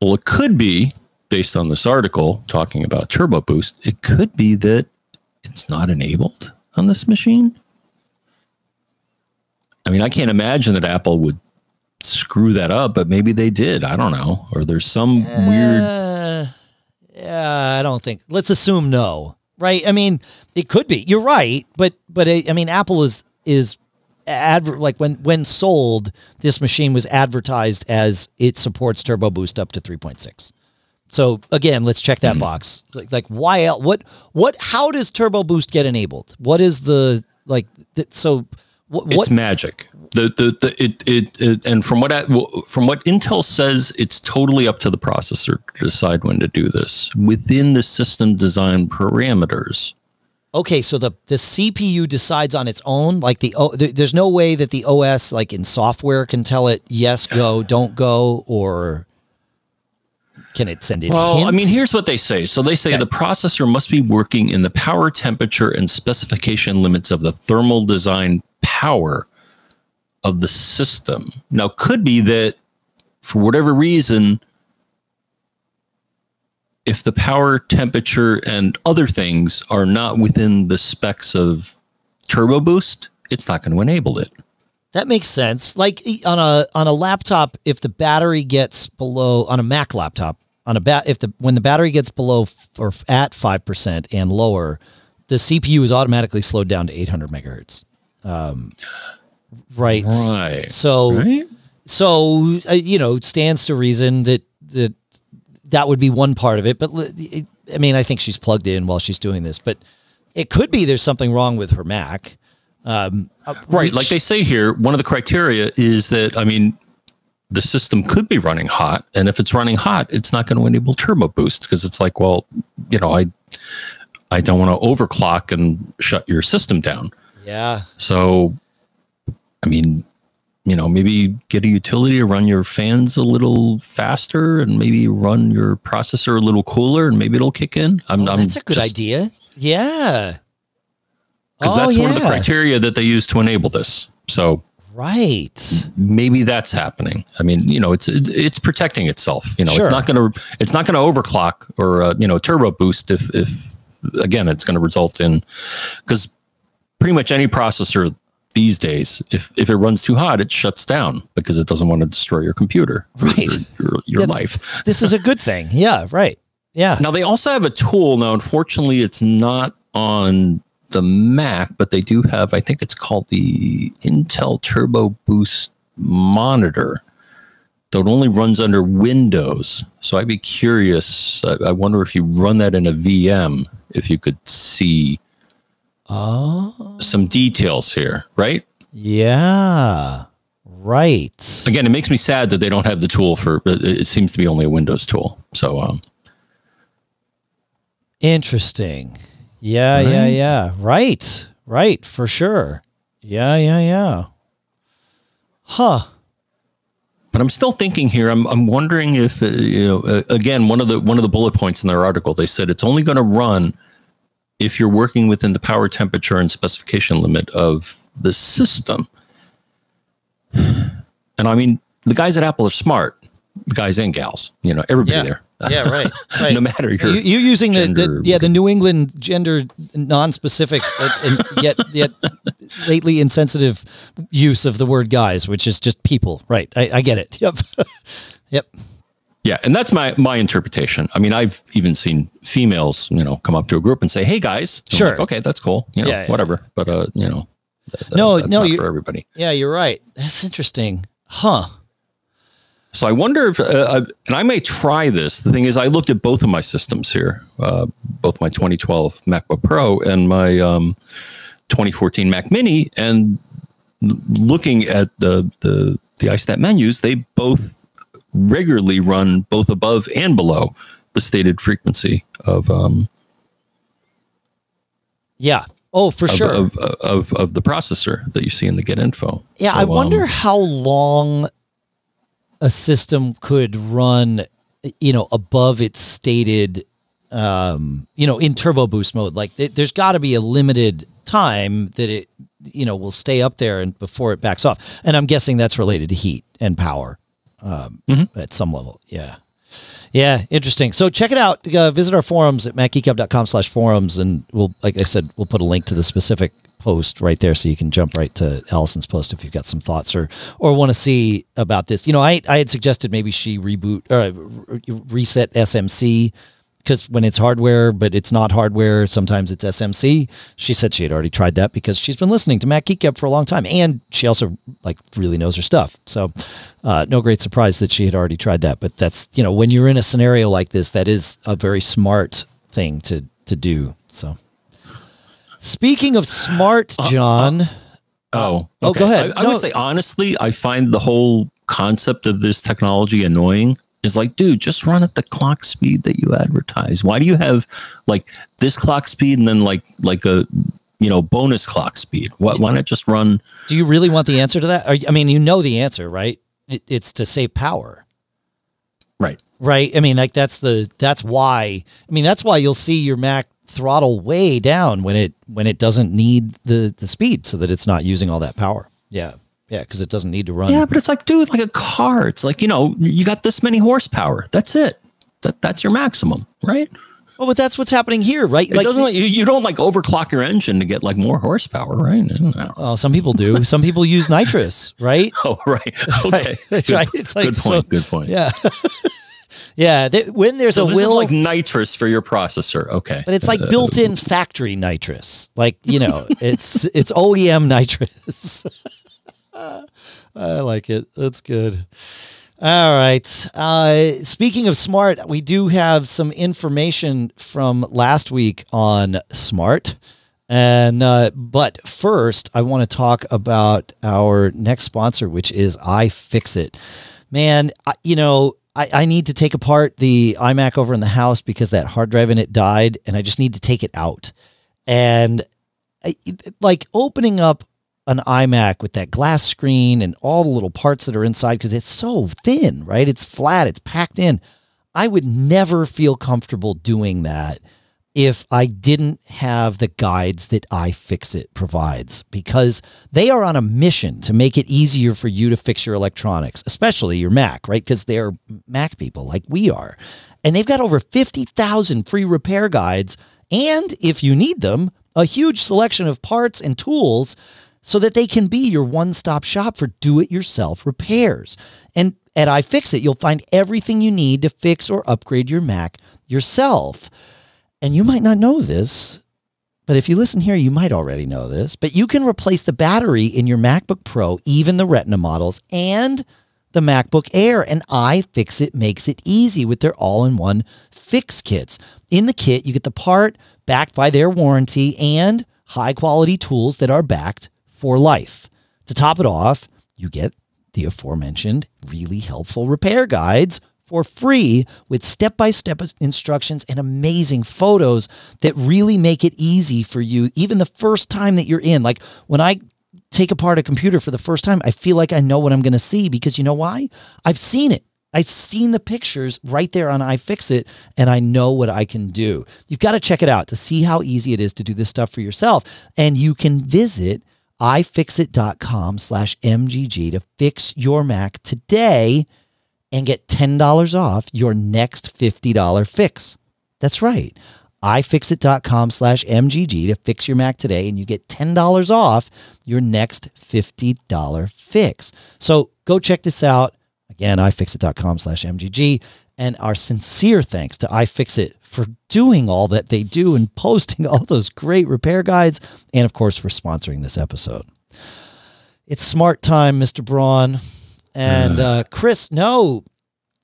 Well, it could be based on this article talking about Turbo Boost. It could be that it's not enabled on this machine. I mean, I can't imagine that Apple would screw that up, but maybe they did. I don't know. Or there's some uh, weird. Yeah, I don't think. Let's assume no. Right? I mean, it could be. You're right, but but I mean, Apple is is adver- like when when sold, this machine was advertised as it supports Turbo Boost up to 3.6. So again, let's check that mm box. Like, like why? What what? How does Turbo Boost get enabled? What is the like? Th- so what, what? It's magic. The the the it, it it and from what I, from what Intel says, it's totally up to the processor to decide when to do this within the system design parameters. Okay, so the the CPU decides on its own. Like the o, there's no way that the OS, like in software, can tell it yes, go, don't go, or can it send it? Well, hints? I mean, here's what they say. So they say okay. the processor must be working in the power, temperature, and specification limits of the thermal design power of the system. Now, could be that for whatever reason if the power, temperature, and other things are not within the specs of Turbo Boost, it's not going to enable it. That makes sense. Like on a on a laptop, if the battery gets below on a Mac laptop, on a bat if the when the battery gets below f- or at five percent and lower, the CPU is automatically slowed down to 800 megahertz. Um, right. Right. So. Right? So uh, you know, stands to reason that that that would be one part of it. But it, I mean, I think she's plugged in while she's doing this, but it could be there's something wrong with her Mac. Um, uh, right. Which, like they say here, one of the criteria is that, I mean, the system could be running hot. And if it's running hot, it's not going to enable turbo boost because it's like, well, you know, I, I don't want to overclock and shut your system down. Yeah. So, I mean, you know, maybe get a utility to run your fans a little faster and maybe run your processor a little cooler and maybe it'll kick in. I'm, oh, that's I'm a good just, idea. Yeah. Because oh, that's yeah. one of the criteria that they use to enable this. So, right. Maybe that's happening. I mean, you know, it's it's protecting itself. You know, sure. it's not going to it's not going to overclock or uh, you know turbo boost if if again it's going to result in because pretty much any processor these days, if, if it runs too hot, it shuts down because it doesn't want to destroy your computer, right? Your, your, your yeah, life. this is a good thing. Yeah, right. Yeah. Now they also have a tool. Now, unfortunately, it's not on the Mac, but they do have. I think it's called the Intel Turbo Boost Monitor. Though it only runs under Windows, so I'd be curious. I, I wonder if you run that in a VM, if you could see Oh. Some details here, right? Yeah. Right. Again, it makes me sad that they don't have the tool for it seems to be only a Windows tool. So um Interesting. Yeah, right? yeah, yeah. Right. Right, for sure. Yeah, yeah, yeah. Huh but I'm still thinking here. I'm I'm wondering if uh, you know. Uh, again, one of the one of the bullet points in their article, they said it's only going to run if you're working within the power temperature and specification limit of the system. And I mean, the guys at Apple are smart, the guys and gals, you know, everybody yeah. there. Yeah, right. right. no matter your you, you using the, the yeah the New England gender non-specific uh, and yet yet lately insensitive use of the word guys, which is just people. Right. I, I get it. Yep. yep. Yeah, and that's my my interpretation. I mean, I've even seen females, you know, come up to a group and say, "Hey, guys." I'm Sure. like, okay, that's cool. You know, Yeah, yeah. whatever. But uh, you know, th- th- No, that's no, not you- for everybody. Yeah, you're right. That's interesting. Huh. So I wonder if, uh, uh, and I may try this. The thing is, I looked at both of my systems here, uh, both my 2012 MacBook Pro and my um, 2014 Mac Mini, and looking at the the the iStat menus, they both regularly run both above and below the stated frequency of um, Yeah. Oh, for of, sure. of, of of the processor that you see in the get info. Yeah, So, I wonder um, how long a system could run, you know, above its stated, um, you know, in turbo boost mode. Like, th- there's got to be a limited time that it, you know, will stay up there and before it backs off. And I'm guessing that's related to heat and power um, at some level. Yeah. Yeah, interesting. So check it out. Uh, visit our forums at macgeekgab.com slash forums. And we'll, like I said, we'll put a link to the specific post right there so you can jump right to Allison's post if you've got some thoughts or, or want to see about this. You know, I, I had suggested maybe she reboot or uh, reset SMC because when it's hardware, but it's not hardware, sometimes it's SMC. She said she had already tried that because she's been listening to Geek Gab for a long time, and she also like really knows her stuff. So, uh, no great surprise that she had already tried that. But that's you know when you're in a scenario like this, that is a very smart thing to to do. So, speaking of smart, uh, uh, John. Uh, oh, oh, oh, go ahead. I, I No. would say honestly, I find the whole concept of this technology annoying. Is like, dude, just run at the clock speed that you advertise. Why do you have like this clock speed and then like like a you know bonus clock speed? What? Why not just run? Do you really want the answer to that? Or, I mean, you know the answer, right? It, it's to save power. Right. right? I mean, like that's the that's why. I mean, that's why you'll see your Mac throttle way down when it when it doesn't need the the speed, so that it's not using all that power. Yeah, yeah, because it doesn't need to run. Yeah, but it's like, dude, like a car. It's like you know, you got this many horsepower. That's it. That that's your maximum, right? Well, but that's what's happening here, right? It doesn't like you, you don't like overclock your engine to get like more horsepower, right? I don't know. Oh, some people do. Some people use nitrous, right? Oh, right. Okay. Right, Good, right. Like good so- point. good point. Yeah, yeah. They, when there's So a will, like nitrous for your processor. Okay. but it's like built-in factory nitrous. Like you know, it's it's OEM nitrous. I like it. That's good. All right. Uh, speaking of smart, we do have some information from last week on smart. And uh, but first, I want to talk about our next sponsor, which is iFixit. Man, I, you know, I, I need to take apart the iMac over in the house because that hard drive in it died, and I just need to take it out. And I, like opening up an iMac with that glass screen and all the little parts that are inside because it's so thin, right? It's flat, it's packed in. I would never feel comfortable doing that if I didn't have the guides that iFixit provides because they are on a mission to make it easier for you to fix your electronics, especially your Mac, right? Because they're Mac people like we are. And they've got over 50,000 free repair guides. And if you need them, a huge selection of parts and tools so that they can be your one stop shop for do it yourself repairs. And at iFixit, you'll find everything you need to fix or upgrade your Mac yourself. And you might not know this, but if you listen here, you might already know this. But you can replace the battery in your MacBook Pro, even the Retina models, and the MacBook Air. And iFixit makes it easy with their all in one fix kits. In the kit, you get the part backed by their warranty and high quality tools that are backed for life. To top it off, you get the aforementioned really helpful repair guides for free with step by step instructions and amazing photos that really make it easy for you, even the first time that you're in. Like when I take apart a computer for the first time, I feel like I know what I'm going to see because you know why? I've seen it. I've seen the pictures right there on iFixit and I know what I can do. You've got to check it out to see how easy it is to do this stuff for yourself. And you can visit ifixit.com slash MGG to fix your Mac today and get $10 off your next $50 fix. That's right. iFixit.com slash MGG to fix your Mac today, and you get $10 off your next $50 fix. So go check this out. Again, iFixit.com slash MGG. And our sincere thanks to iFixit for doing all that they do and posting all those great repair guides, and of course, for sponsoring this episode. It's smart time, Mr. Braun. And uh, Chris, no.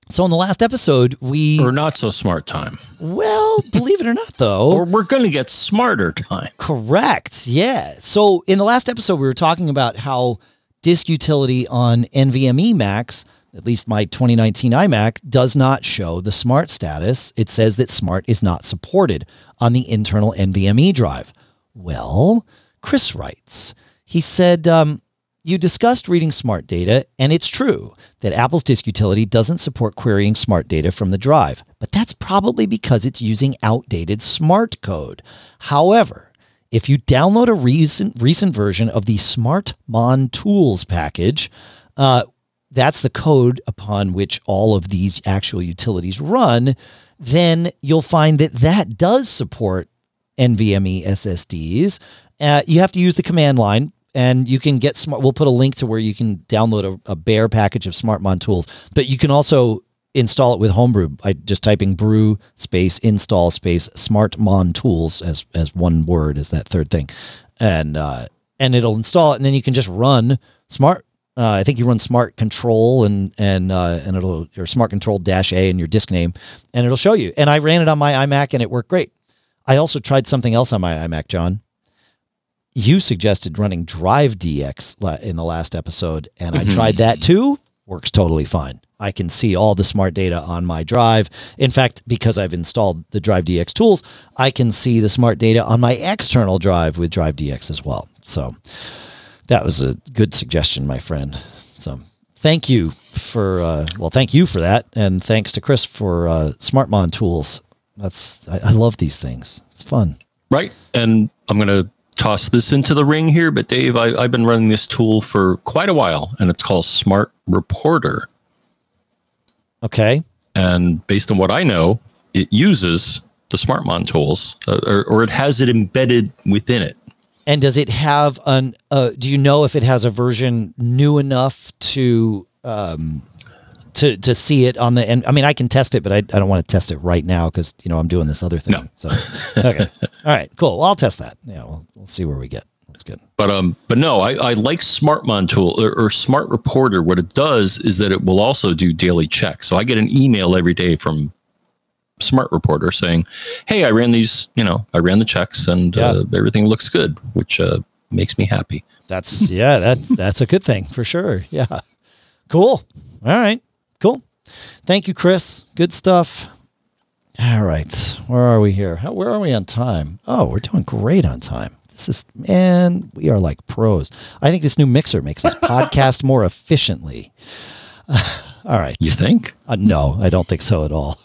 So in the last episode, we Or not so smart time. well, believe it or not, though, Or we're going to get smarter time. Correct. Yeah. So in the last episode, we were talking about how disk utility on NVMe Macs, at least my 2019 iMac, does not show the smart status. It says that smart is not supported on the internal NVMe drive. Well, Chris writes, he said, um, you discussed reading smart data, and it's true that Apple's disk utility doesn't support querying smart data from the drive, but that's probably because it's using outdated smart code. However, if you download a recent recent version of the Smart Mon Tools package, uh, that's the code upon which all of these actual utilities run, then you'll find that that does support NVMe SSDs. Uh, you have to use the command line, and you can get smart. We'll put a link to where you can download a, a bare package of SmartMon tools, but you can also install it with Homebrew by just typing brew space install space SmartMon tools as as one word as that third thing, and uh, and it'll install it, and then you can just run Smart. Uh, I think you run Smart Control and and uh, and it'll or Smart Control dash A in your disk name, and it'll show you. And I ran it on my iMac, and it worked great. I also tried something else on my iMac, John you suggested running DriveDx in the last episode, and I tried that too. Works totally fine. I can see all the smart data on my drive. In fact, because I've installed the DriveDx tools, I can see the smart data on my external drive with DriveDx as well. So that was a good suggestion, my friend. So thank you for uh, well, thank you for that, and thanks to Chris for uh, SmartMon tools. That's I, I love these things. It's fun. Right. And I'm going to toss this into the ring here. But Dave, I, I've been running this tool for quite a while, and it's called Smart Reporter. Okay. And based on what I know, it uses the SmartMon tools, uh, or, or it has it embedded within it. And does it have an? Uh, do you know if it has a version new enough to um, to to see it on the end? I mean, I can test it, but I, I don't want to test it right now because you know I'm doing this other thing. No. So okay, all right, cool. Well, I'll test that. Yeah, we'll, we'll see where we get. That's good. But um, but no, I, I like SmartMon tool or, or Smart Reporter. What it does is that it will also do daily checks. So I get an email every day from Smart Reporter saying, "Hey, I ran these. You know, I ran the checks and uh, everything looks good," which uh, makes me happy. That's yeah, that's that's a good thing for sure. Yeah, cool. All right. Thank you, Chris. Good stuff. All right, where are we here? How, where are we on time? Oh, we're doing great on time. This is man, we are like pros. I think this new mixer makes us podcast more efficiently. all right. You think? Uh, no, I don't think so at all.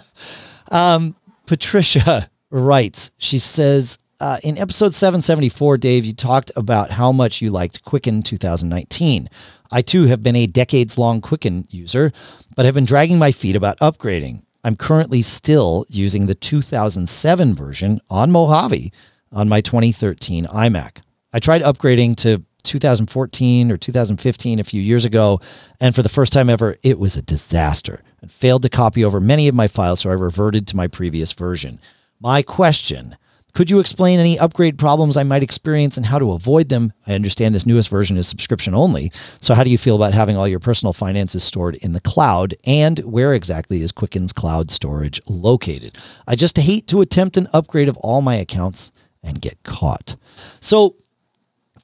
um, Patricia writes, she says, uh, in episode 774, Dave, you talked about how much you liked Quicken 2019. I too have been a decades long Quicken user, but have been dragging my feet about upgrading. I'm currently still using the 2007 version on Mojave on my 2013 iMac. I tried upgrading to 2014 or 2015 a few years ago, and for the first time ever, it was a disaster and failed to copy over many of my files, so I reverted to my previous version. My question could you explain any upgrade problems I might experience and how to avoid them? I understand this newest version is subscription only. So, how do you feel about having all your personal finances stored in the cloud? And where exactly is Quicken's cloud storage located? I just hate to attempt an upgrade of all my accounts and get caught. So,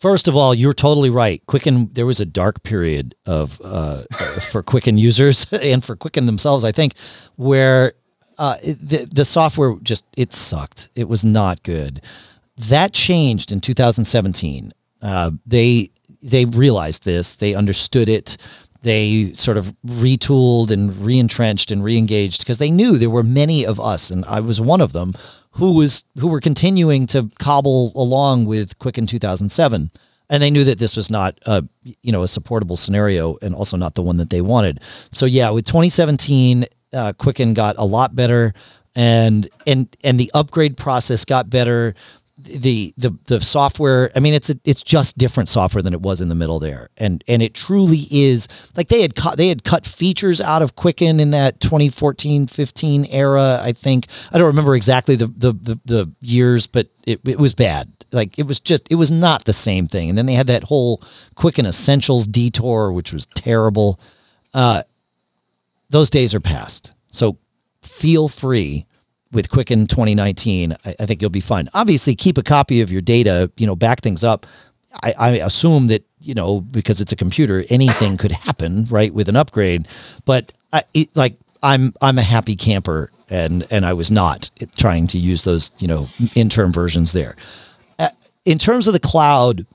First of all, you're totally right. Quicken, there was a dark period of uh, for Quicken users and for Quicken themselves, I think, where uh, the the software just it sucked. It was not good. That changed in 2017. Uh, they they realized this. They understood it. They sort of retooled and re-entrenched and re-engaged because they knew there were many of us, and I was one of them, who was who were continuing to cobble along with Quicken 2007 and they knew that this was not a you know a supportable scenario and also not the one that they wanted. So yeah, with 2017, uh, Quicken got a lot better, and and and the upgrade process got better. The the the software, I mean, it's a, it's just different software than it was in the middle there, and and it truly is like they had cut they had cut features out of Quicken in that 2014 15 era. I think I don't remember exactly the the the, the years, but it, it was bad like it was just it was not the same thing. And then they had that whole Quicken Essentials detour, which was terrible. Uh, those days are past. So feel free with Quicken 2019. I, I, think you'll be fine. Obviously, keep a copy of your data. You know, back things up. I, I assume that you know because it's a computer, anything could happen, right, with an upgrade. But I, it, like I'm I'm a happy camper and and I was not trying to use those you know interim versions there uh, in terms of the cloud,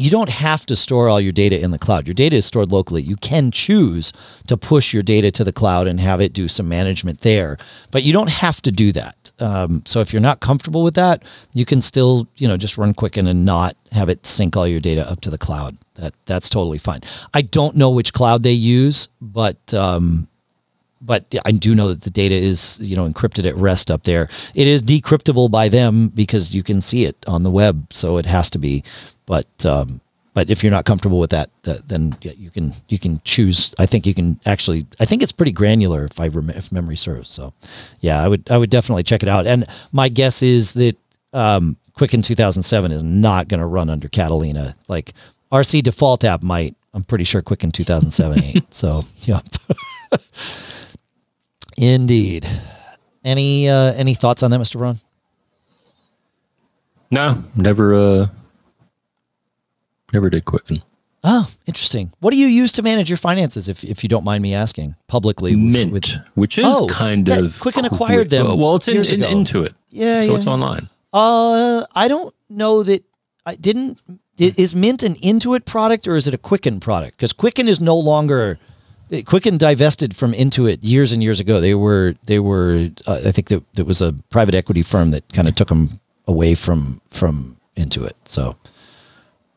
you don't have to store all your data in the cloud. Your data is stored locally. You can choose to push your data to the cloud and have it do some management there, but you don't have to do that. Um, so if you're not comfortable with that, you can still, you know, just run Quicken and not have it sync all your data up to the cloud. That that's totally fine. I don't know which cloud they use, but um, but I do know that the data is you know encrypted at rest up there. It is decryptable by them because you can see it on the web, so it has to be. But um, but if you're not comfortable with that, uh, then you can you can choose. I think you can actually. I think it's pretty granular if I rem- if memory serves. So yeah, I would I would definitely check it out. And my guess is that um, Quicken 2007 is not going to run under Catalina. Like RC default app might. I'm pretty sure Quicken 2007 ain't. so yeah. Indeed. Any uh, any thoughts on that, Mr. Braun? No, never uh never did Quicken. Oh, interesting. What do you use to manage your finances, if, if you don't mind me asking publicly? With, Mint, with, which is oh, kind of Quicken acquired them. Well, it's in, in, Intuit. Yeah, so yeah. it's online. Uh, I don't know that I didn't. Is Mint an Intuit product or is it a Quicken product? Because Quicken is no longer Quicken divested from Intuit years and years ago. They were they were uh, I think that there was a private equity firm that kind of took them away from from Intuit. So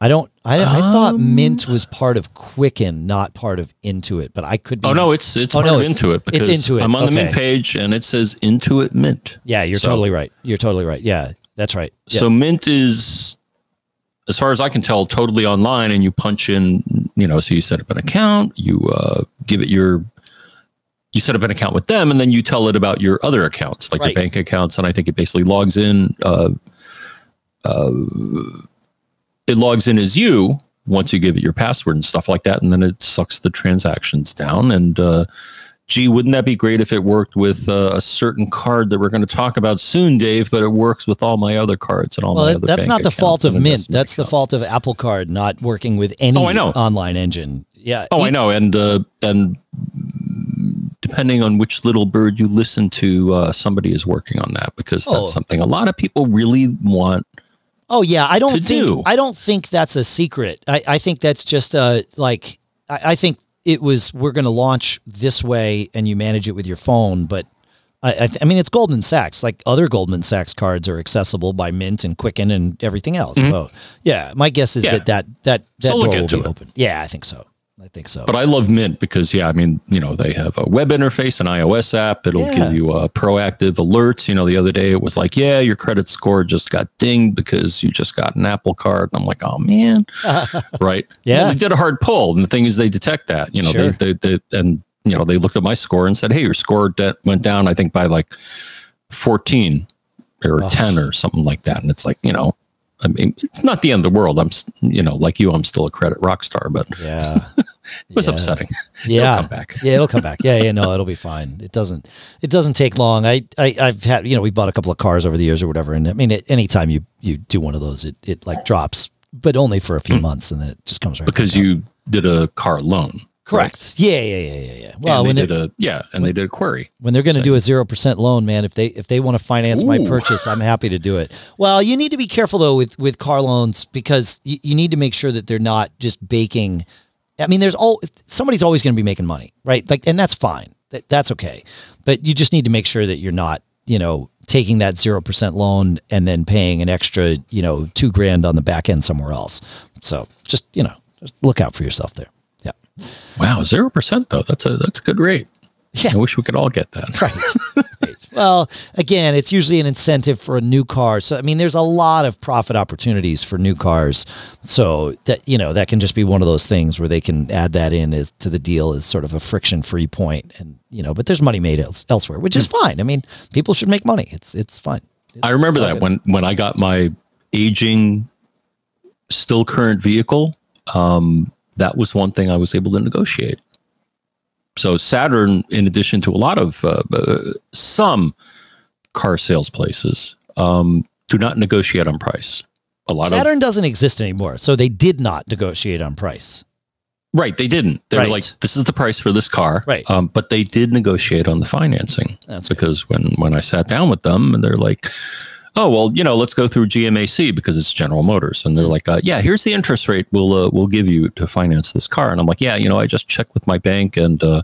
I don't I, um, I thought Mint was part of Quicken, not part of Intuit, but I could be Oh no, it's it's oh, part no, of it's, Intuit because it's Intuit. I'm on okay. the Mint page and it says Intuit Mint. Yeah, you're so, totally right. You're totally right. Yeah, that's right. So Mint is as far as I can tell, totally online, and you punch in, you know, so you set up an account, you uh, give it your, you set up an account with them, and then you tell it about your other accounts, like right. your bank accounts, and I think it basically logs in. Uh, uh, it logs in as you once you give it your password and stuff like that, and then it sucks the transactions down and uh, gee, wouldn't that be great if it worked with uh, a certain card that we're going to talk about soon, Dave? But it works with all my other cards and all well, my other. Well, that's not the fault of Mint. That's accounts. the fault of Apple Card not working with any oh, I know. online engine. Yeah. Oh, it, I know, and uh, and depending on which little bird you listen to, uh, somebody is working on that because that's oh. something a lot of people really want. Oh yeah, I don't think do. I don't think that's a secret. I, I think that's just a like I, I think it was we're going to launch this way and you manage it with your phone but I, I, th- I, mean it's goldman sachs like other goldman sachs cards are accessible by mint and quicken and everything else mm-hmm. so yeah my guess is yeah. that that that, that so door will be it. open yeah i think so I think so. But I love Mint because yeah, I mean, you know, they have a web interface, an iOS app. It'll yeah. give you uh, proactive alerts. You know, the other day it was like, yeah, your credit score just got dinged because you just got an Apple card. And I'm like, oh man, right? Yeah, well, they did a hard pull, and the thing is, they detect that. You know, sure. they, they, they and you know they looked at my score and said, hey, your score de- went down. I think by like 14 or oh. 10 or something like that. And it's like, you know, I mean, it's not the end of the world. I'm, you know, like you, I'm still a credit rock star, but yeah, it was yeah. upsetting. Yeah, it'll come back. yeah, it'll come back. Yeah, yeah, no, it'll be fine. It doesn't, it doesn't take long. I, I, I've had, you know, we bought a couple of cars over the years or whatever, and I mean, it, anytime you you do one of those, it it like drops, but only for a few mm. months, and then it just comes right because you did a car loan. Correct. Right? Yeah, yeah, yeah, yeah, yeah. Well, and they did a yeah, and they did a query. When they're going to do a zero percent loan, man, if they if they want to finance Ooh. my purchase, I'm happy to do it. Well, you need to be careful though with with car loans because you, you need to make sure that they're not just baking. I mean, there's all somebody's always going to be making money, right? Like, and that's fine. That, that's okay. But you just need to make sure that you're not, you know, taking that 0% loan and then paying an extra, you know, two grand on the back end somewhere else. So just, you know, just look out for yourself there. Yeah. Wow, zero percent though. That's a that's a good rate. Yeah. I wish we could all get that. Right. right. Well, again, it's usually an incentive for a new car. So, I mean, there's a lot of profit opportunities for new cars. So that, you know, that can just be one of those things where they can add that in as to the deal as sort of a friction free point. And, you know, but there's money made else, elsewhere, which is fine. I mean, people should make money. It's, it's fine. It's, I remember that good. when when I got my aging, still current vehicle. Um, that was one thing I was able to negotiate. So Saturn, in addition to a lot of uh, uh, some car sales places, um, do not negotiate on price. A lot of Saturn of doesn't exist anymore. So they did not negotiate on price. right, they didn't. They were like, "This is the price for this car." Right. Um, but they did negotiate on the financing. That's good. because when when I sat down with them and they're like, "Oh well, you know, let's go through GMAC because it's General Motors," and they're like, uh, "Yeah, here's the interest rate we'll uh, we'll give you to finance this car," and I'm like, "Yeah, you know, I just checked with my bank and uh,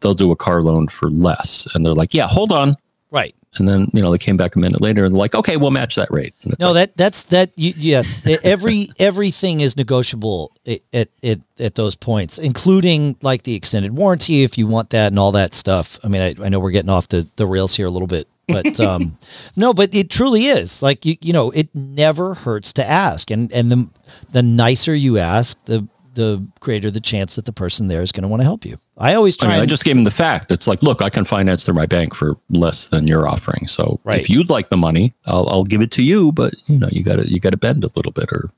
they'll do a car loan for less," and they're like, "Yeah, hold on," Right. and then you know they came back a minute later and they're like, "Okay, we'll match that rate." No, like, that that's that. You, yes, every everything is negotiable at, at at at those points, including like the extended warranty if you want that and all that stuff. I mean, I, I know we're getting off the the rails here a little bit, but um, no, but it truly is like you you know it never hurts to ask, and and the the nicer you ask, the the greater the chance that the person there is going to want to help you. I always I try. mean, I just gave him the fact. It's like, look, I can finance through my bank for less than you're offering. So Right. if you'd like the money, I'll, I'll give it to you. But you know, you got to you got to bend a little bit, or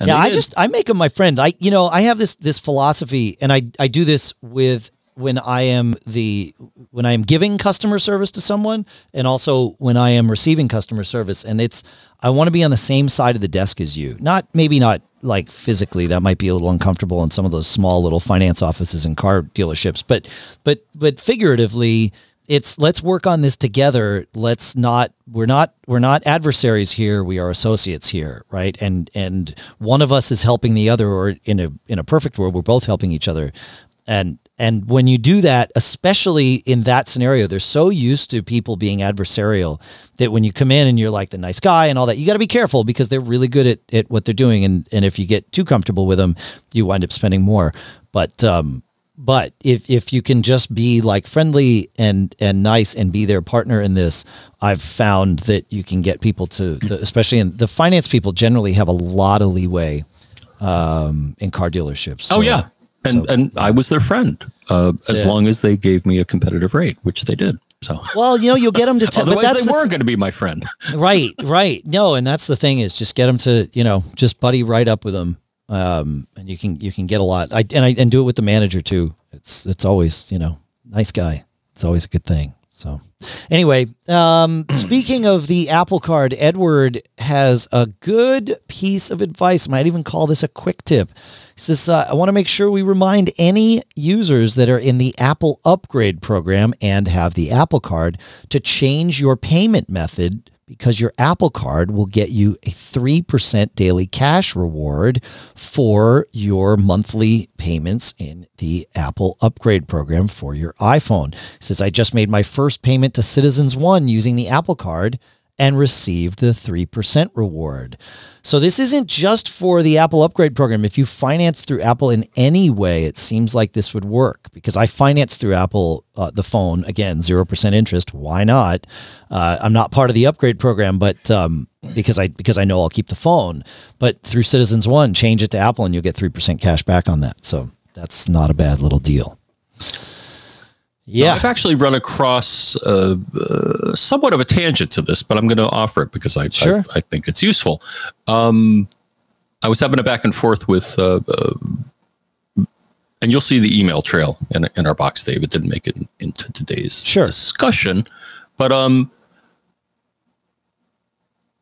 and yeah, I did. just I make him my friend. I you know I have this this philosophy, and I I do this with when I am the when I am giving customer service to someone, and also when I am receiving customer service, and it's I want to be on the same side of the desk as you. Not maybe not like physically that might be a little uncomfortable in some of those small little finance offices and car dealerships, but but but figuratively it's let's work on this together. Let's not we're not we're not adversaries here we are associates here right? And and one of us is helping the other or in a in a perfect world we're both helping each other and and when you do that especially in that scenario they're so used to people being adversarial that when you come in and you're like the nice guy and all that you got to be careful because they're really good at, at what they're doing. And and if you get too comfortable with them you wind up spending more. But um but if if you can just be like friendly and and nice and be their partner in this i've found that you can get people to especially in the finance people generally have a lot of leeway um in car dealerships. Oh yeah, and so- and I was their friend uh, as it. long as they gave me a competitive rate, which they did. So well you know you'll get them to tell but otherwise, that's they the, weren't going to be my friend. right right no and that's the thing is just get them to you know just buddy right up with them um and you can you can get a lot i and i and do it with the manager too it's it's always you know nice guy it's always a good thing so anyway um speaking of the apple card edward has a good piece of advice. Might even call this a quick tip. He says uh, i want to make sure we remind any users that are in the apple upgrade program and have the apple card to change your payment method because your Apple Card will get you a 3% daily cash reward for your monthly payments in the Apple Upgrade program for your iPhone. It says, I just made my first payment to Citizens One using the Apple Card and received the 3% reward. So this isn't just for the Apple Upgrade program. If you finance through Apple in any way, it seems like this would work because I finance through Apple uh, the phone again, 0% interest. Why not? Uh, I'm not part of the upgrade program, but um, because I because I know I'll keep the phone, but through Citizens One, change it to Apple and you'll get 3% cash back on that. So that's not a bad little deal. Yeah. I've actually run across uh, uh, somewhat of a tangent to this, but I'm going to offer it because I, Sure. I I think it's useful. Um, I was having a back and forth with, uh, uh, and you'll see the email trail in, in our box, Dave. It didn't make it in, into today's Sure. discussion, but um,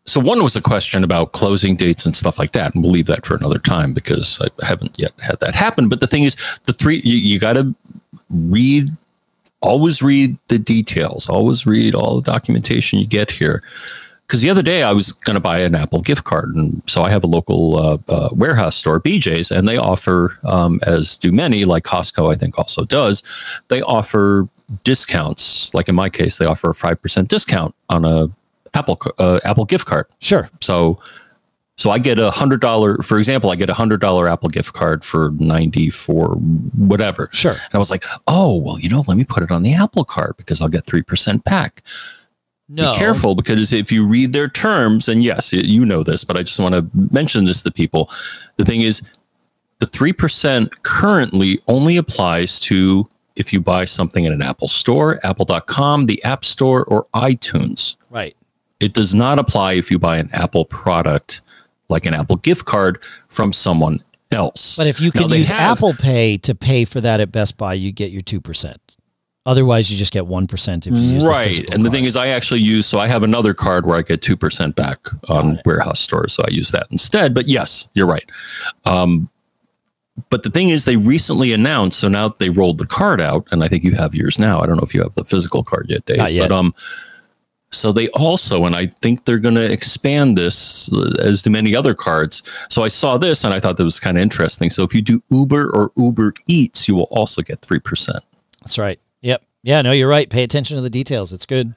so one was a question about closing dates and stuff like that, and we'll leave that for another time because I haven't yet had that happen. But the thing is, the three you, you got to read always read the details always read all the documentation you get here because the other day i was going to buy an apple gift card and so i have a local uh, uh, warehouse store bj's and they offer um, as do many like costco i think also does they offer discounts. Like in my case, they offer a five percent discount on a Apple uh, Apple gift card. Sure. So, so I get a hundred dollar, for example, I get a hundred dollar Apple gift card for ninety for whatever. Sure. And I was like, oh well, you know, let me put it on the Apple card because I'll get three percent back. No. Be careful because if you read their terms, and yes, you know this, but I just want to mention this to people. The thing is, the 3% currently only applies to if you buy something in an Apple store, apple.com, the App Store, or iTunes. Right. It does not apply if you buy an Apple product like an Apple gift card from someone else. But if you can they use have- Apple Pay to pay for that at Best Buy, you get your 2%. Otherwise, you just get 1% if you use the right physical and the thing is i actually use so i have another card where i get 2% back on warehouse stores so i use that instead but yes you're right um, but the thing is they recently announced so now they rolled the card out and i think you have yours now i don't know if you have the physical card yet dave Not yet. but um so they also and i think they're going to expand this uh, as do many other cards so i saw this and i thought that was kind of interesting so if you do uber or uber eats you will also get 3% That's right. Yep. Yeah, no, you're right. Pay attention to the details. It's good.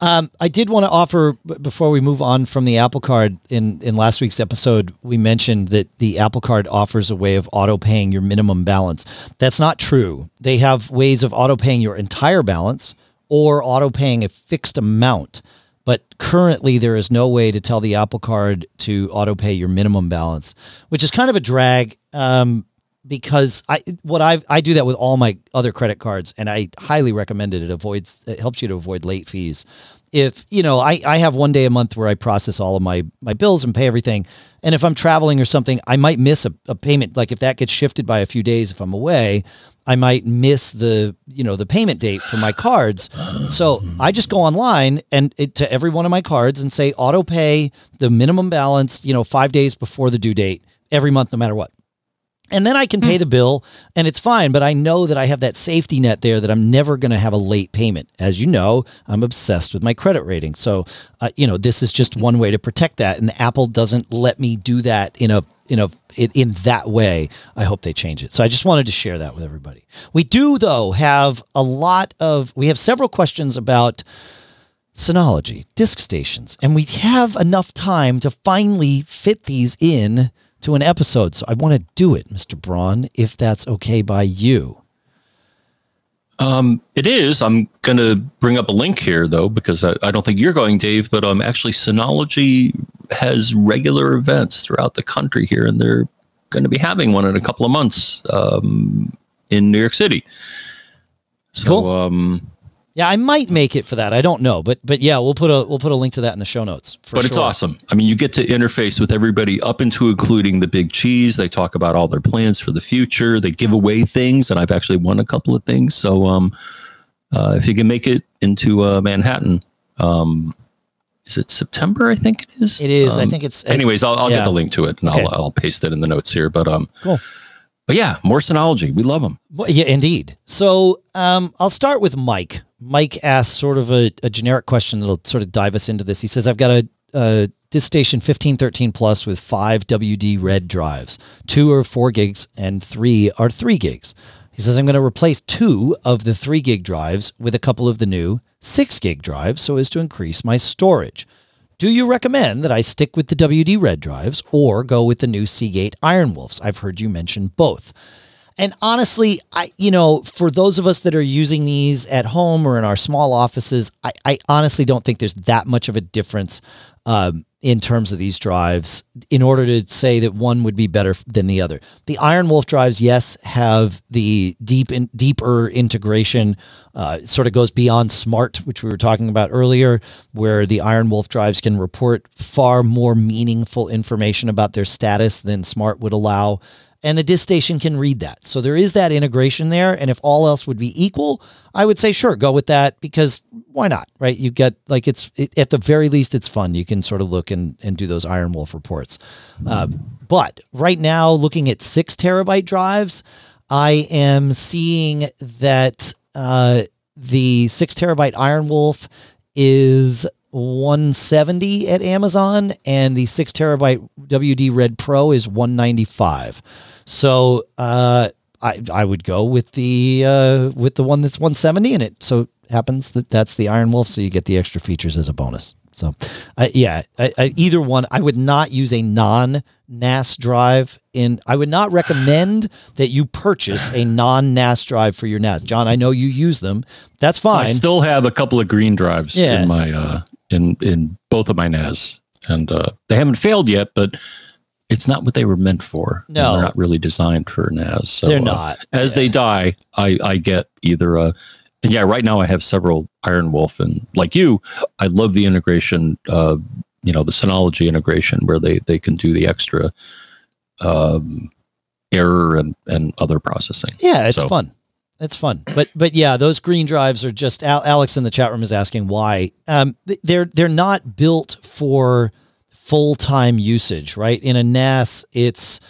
Um, I did want to offer before we move on from the Apple Card. In in last week's episode, we mentioned that the Apple Card offers a way of auto paying your minimum balance. That's not true. They have ways of auto paying your entire balance or auto paying a fixed amount. But currently, there is no way to tell the Apple Card to auto pay your minimum balance, which is kind of a drag. Um, because I what I I do that with all my other credit cards, and I highly recommend it. It avoids it helps you to avoid late fees. If you know, I I have one day a month where I process all of my my bills and pay everything, and if I'm traveling or something, I might miss a, a payment. Like if that gets shifted by a few days, if I'm away, I might miss the you know the payment date for my cards. So I just go online and it, to every one of my cards and say auto pay the minimum balance. You know, five days before the due date every month, no matter what. And then I can pay the bill and it's fine, but I know that I have that safety net there that I'm never going to have a late payment. As you know, I'm obsessed with my credit rating. So, uh, you know, this is just one way to protect that and Apple doesn't let me do that in a in know in, in that way. I hope they change it. So I just wanted to share that with everybody. We do though have a lot of we have several questions about Synology, disk stations, and we have enough time to finally fit these in to an episode. So I want to do it, Mr. Braun, if that's okay by you. Um, it is. I'm going to bring up a link here, though, because I, I don't think you're going, Dave. But um, actually, Synology has regular events throughout the country here, and they're going to be having one in a couple of months um, in New York City. So, Cool. um, Yeah, I might make it for that. I don't know, but but yeah, we'll put a we'll put a link to that in the show notes. For but it's awesome. I mean, you get to interface with everybody up into including the big cheese. They talk about all their plans for the future. They give away things, and I've actually won a couple of things. So, um, uh, if you can make it into uh, Manhattan, um, is it September? I think it is. It is. I Um, think it's Anyways, I'll, I'll yeah. get the link to it, and Okay. I'll I'll paste it in the notes here. But um, Cool. But yeah, more Synology. We love them. Well, yeah, indeed. So um, I'll start with Mike. Mike asks sort of a, a generic question that'll sort of dive us into this. He says, I've got a, a disk station 1513 plus with five WD red drives. Two are four gigs and three are three gigs. He says, I'm going to replace two of the three gig drives with a couple of the new six gig drives so as to increase my storage. Do you recommend that I stick with the WD red drives or go with the new Seagate Iron Wolves? I've heard you mention both. And honestly, I you know, for those of us that are using these at home or in our small offices, I, I honestly don't think there's that much of a difference um, in terms of these drives in order to say that one would be better than the other. The Iron Wolf drives, yes, have the deep in, deeper integration. Uh, sort of goes beyond smart, which we were talking about earlier, where the Iron Wolf drives can report far more meaningful information about their status than smart would allow and the disk station can read that. So there is that integration there. And if all else would be equal, I would say sure, go with that because why not, right? You get like it's it, at the very least it's fun. You can sort of look and and do those Iron Wolf reports. Um, but right now, looking at six terabyte drives, I am seeing that uh, the six terabyte Iron Wolf is 170 at Amazon, and the six terabyte WD Red Pro is 195. So uh, I I would go with the uh, with the one that's 170 in it so happens that that's the Iron Wolf, so you get the extra features as a bonus. So, I yeah, I, I, either one. I would not use a non NAS drive. In I would not recommend that you purchase a non NAS drive for your NAS. John, I know you use them. That's fine. I still have a couple of green drives Yeah. in my uh, in in both of my NAS, and uh, they haven't failed yet, but it's not what they were meant for. And No. they're not really designed for NAS. So, They're uh, not. as they die, I I get either a and yeah, right now I have several Iron Wolf, and like you, I love the integration. Uh, you know, the Synology integration where they they can do the extra um, error and and other processing. Yeah, it's So- fun. It's fun. But but yeah, those green drives are just Al- Alex in the chat room is asking why. Um they're they're not built for full-time usage, right? In a NAS, it's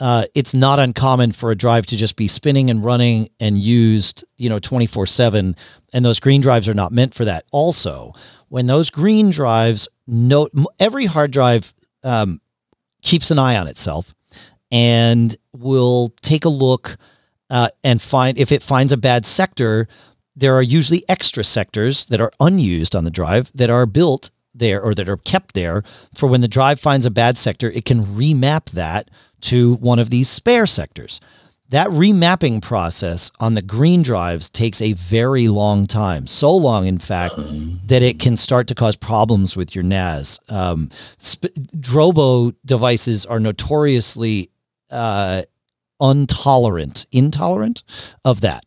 uh, it's not uncommon for a drive to just be spinning and running and used, you know, 24 7. And those green drives are not meant for that. Also, when those green drives, no, every hard drive um, keeps an eye on itself and will take a look uh, and find if it finds a bad sector. There are usually extra sectors that are unused on the drive that are built there or that are kept there for when the drive finds a bad sector, it can remap that to one of these spare sectors. That remapping process on the green drives takes a very long time. So long, in fact, that it can start to cause problems with your NAS. Um, sp- Drobo devices are notoriously uh, intolerant, intolerant of that.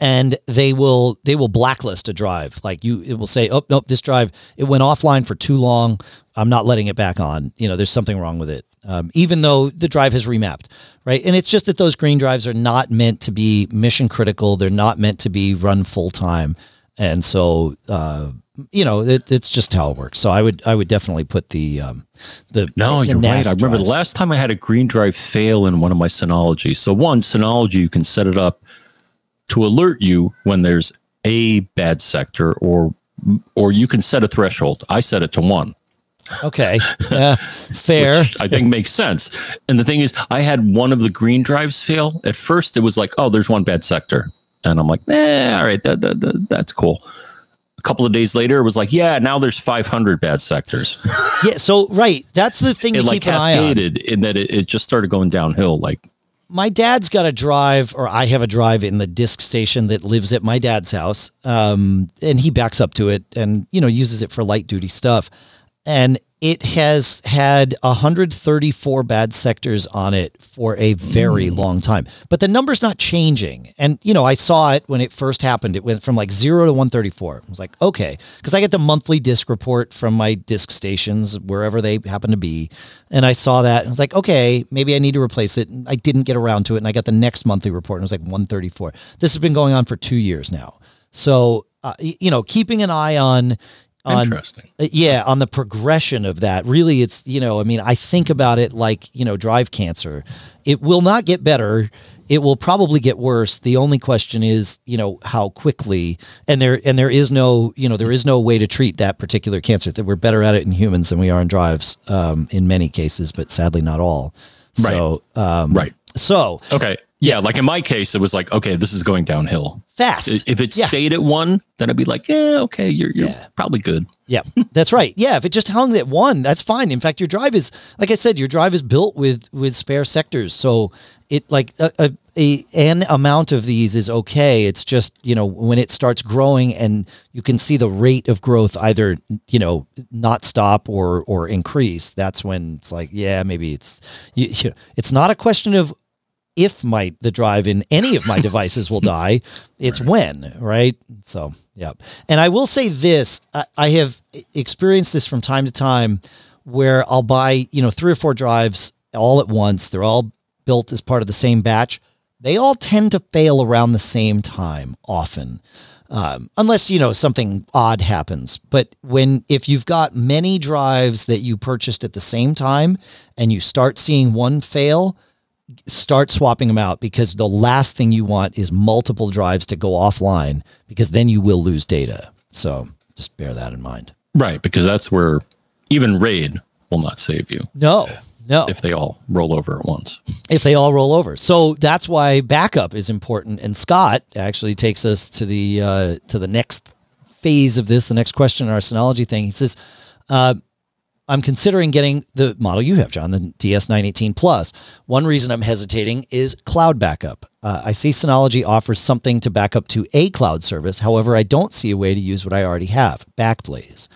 and they will they will blacklist a drive. Like you, it will say, "Oh nope, this drive it went offline for too long. I'm not letting it back on. You know, there's something wrong with it." Um, even though the drive has remapped, right? And it's just that those green drives are not meant to be mission critical. They're not meant to be run full time, and so uh, you know it, it's just how it works. So I would I would definitely put the um, the No, the you're right. NAS I remember the last time I had a green drive fail in one of my Synology. So one Synology, you can set it up to alert you when there's a bad sector, or or you can set a threshold. I set it to one. Okay, yeah, fair. I think makes sense. And the thing is, I had one of the green drives fail. At first, it was like, oh, there's one bad sector, and I'm like, eh, all right, that, that, that- that's cool. A couple of days later, it was like, yeah, now there's 500 bad sectors. Yeah, so right, that's the thing It like keep an eye on. cascaded in that it, it just started going downhill. Like, my dad's got a drive, or I have a drive in the disk station that lives at my dad's house, um, and he backs up to it and you know uses it for light duty stuff, and it has had 134 bad sectors on it for a very long time. But the number's not changing, and you know I saw it when it first happened. It went from like zero to 134. I was like, okay, because I get the monthly disk report from my disk stations wherever they happen to be, and I saw that and I was like, okay, maybe I need to replace it. And I didn't get around to it, and I got the next monthly report and it was like 134. This has been going on for two years now. So uh, you know, keeping an eye on on interesting. uh, yeah on the progression of that. Really it's you know i mean i think about it like you know drive cancer. It will not get better. It will probably get worse. The only question is you know how quickly. And there and there is no you know there is no way to treat that particular cancer that we're better at it in humans than we are in drives um, in many cases but sadly not all. So um, Right. so Okay. Yeah, like in my case, it was like, okay, this is going downhill. fast If it Yeah. stayed at one, then I'd be like, yeah, okay, you're, you're Yeah. probably good. Yeah, that's right. Yeah, if it just hung at one, that's fine. In fact, your drive is, like I said, your drive is built with with spare sectors, so it like a, a, a an amount of these is okay. It's just you know when it starts growing and you can see the rate of growth either you know not stop or or increase. That's when it's like yeah, maybe it's you, you, it's not a question of if my the drive in any of my devices will die it's when right? So yeah and i will say this I, I have experienced this from time to time where i'll buy you know three or four drives all at once. They're all built as part of the same batch. They all tend to fail around the same time often um, unless you know something odd happens. But when if you've got many drives that you purchased at the same time and you start seeing one fail start swapping them out because the last thing you want is multiple drives to go offline because then you will lose data. So just bear that in mind. Right. Because that's where even RAID will not save you. No, No. If they all roll over at once. if they all roll over. So that's why backup is important. And Scott actually takes us to the uh, to the next phase of this, the next question in our Synology thing. He says, uh, "I'm considering getting the model you have, John, the DS918 Plus. One reason I'm hesitating is cloud backup. Uh, I see Synology offers something to back up to a cloud service. However, I don't see a way to use what I already have, Backblaze."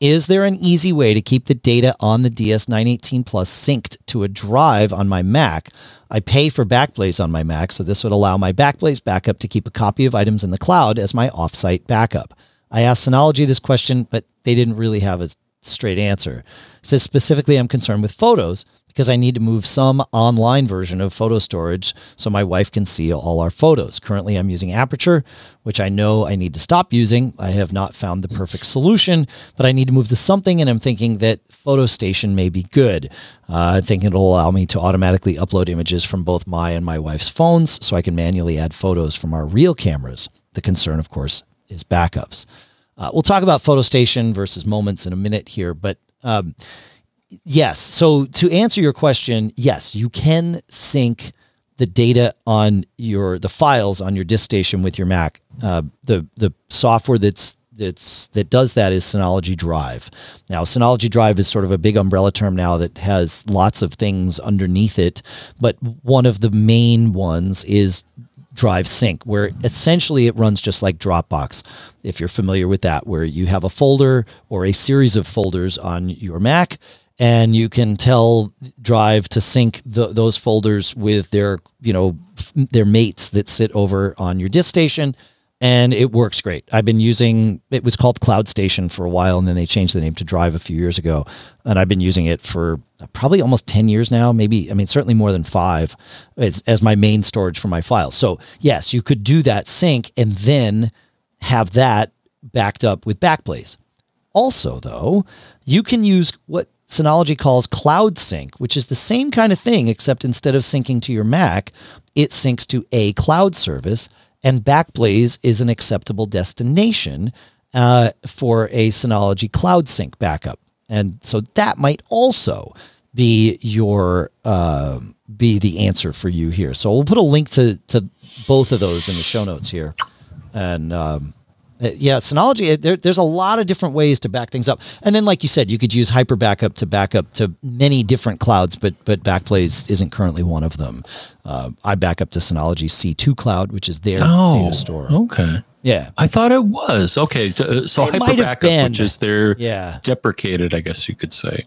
Is there an easy way to keep the data on the DS918 Plus synced to a drive on my Mac? I pay for Backblaze on my Mac, so this would allow my Backblaze backup to keep a copy of items in the cloud as my offsite backup. I asked Synology this question, but they didn't really have a straight answer. Says specifically, I'm concerned with photos because I need to move some online version of photo storage so my wife can see all our photos. Currently, I'm using Aperture, which I know I need to stop using. I have not found the perfect solution, but I need to move to something, and I'm thinking that Photo Station may be good. Uh, I think it'll allow me to automatically upload images from both my and my wife's phones so I can manually add photos from our real cameras. The concern, of course, is backups. Uh, we'll talk about Photo Station versus Moments in a minute here, but um, yes. So to answer your question, yes, you can sync the data on your the files on your disk station with your Mac. Uh, the the software that's that's that does that is Synology Drive. Now, Synology Drive is sort of a big umbrella term now that has lots of things underneath it, but one of the main ones is Drive Sync, where essentially it runs just like Dropbox, if you're familiar with that, where you have a folder or a series of folders on your Mac, and you can tell Drive to sync the, those folders with their, you know, their mates that sit over on your disk station, and it works great. I've been using it was called Cloud Station for a while, and then they changed the name to Drive a few years ago, and I've been using it for probably almost ten years now. Maybe I mean certainly more than five, as, as my main storage for my files. So yes, you could do that sync and then have that backed up with Backblaze. Also, though, you can use what Synology calls Cloud Sync, which is the same kind of thing, except instead of syncing to your Mac, it syncs to a cloud service, and Backblaze is an acceptable destination uh, for a Synology Cloud Sync backup. And so that might also be your uh, be the answer for you here. So we'll put a link to to both of those in the show notes here, and um, uh, yeah, Synology. uh, There, there's a lot of different ways to back things up, and then, like you said, you could use Hyper Backup to back up to many different clouds, but but Backblaze isn't currently one of them. Uh, I back up to Synology C2 Cloud, which is their data store. okay. Yeah, I thought it was okay. uh, So It hyper backup, been. which is their yeah. deprecated, I guess you could say.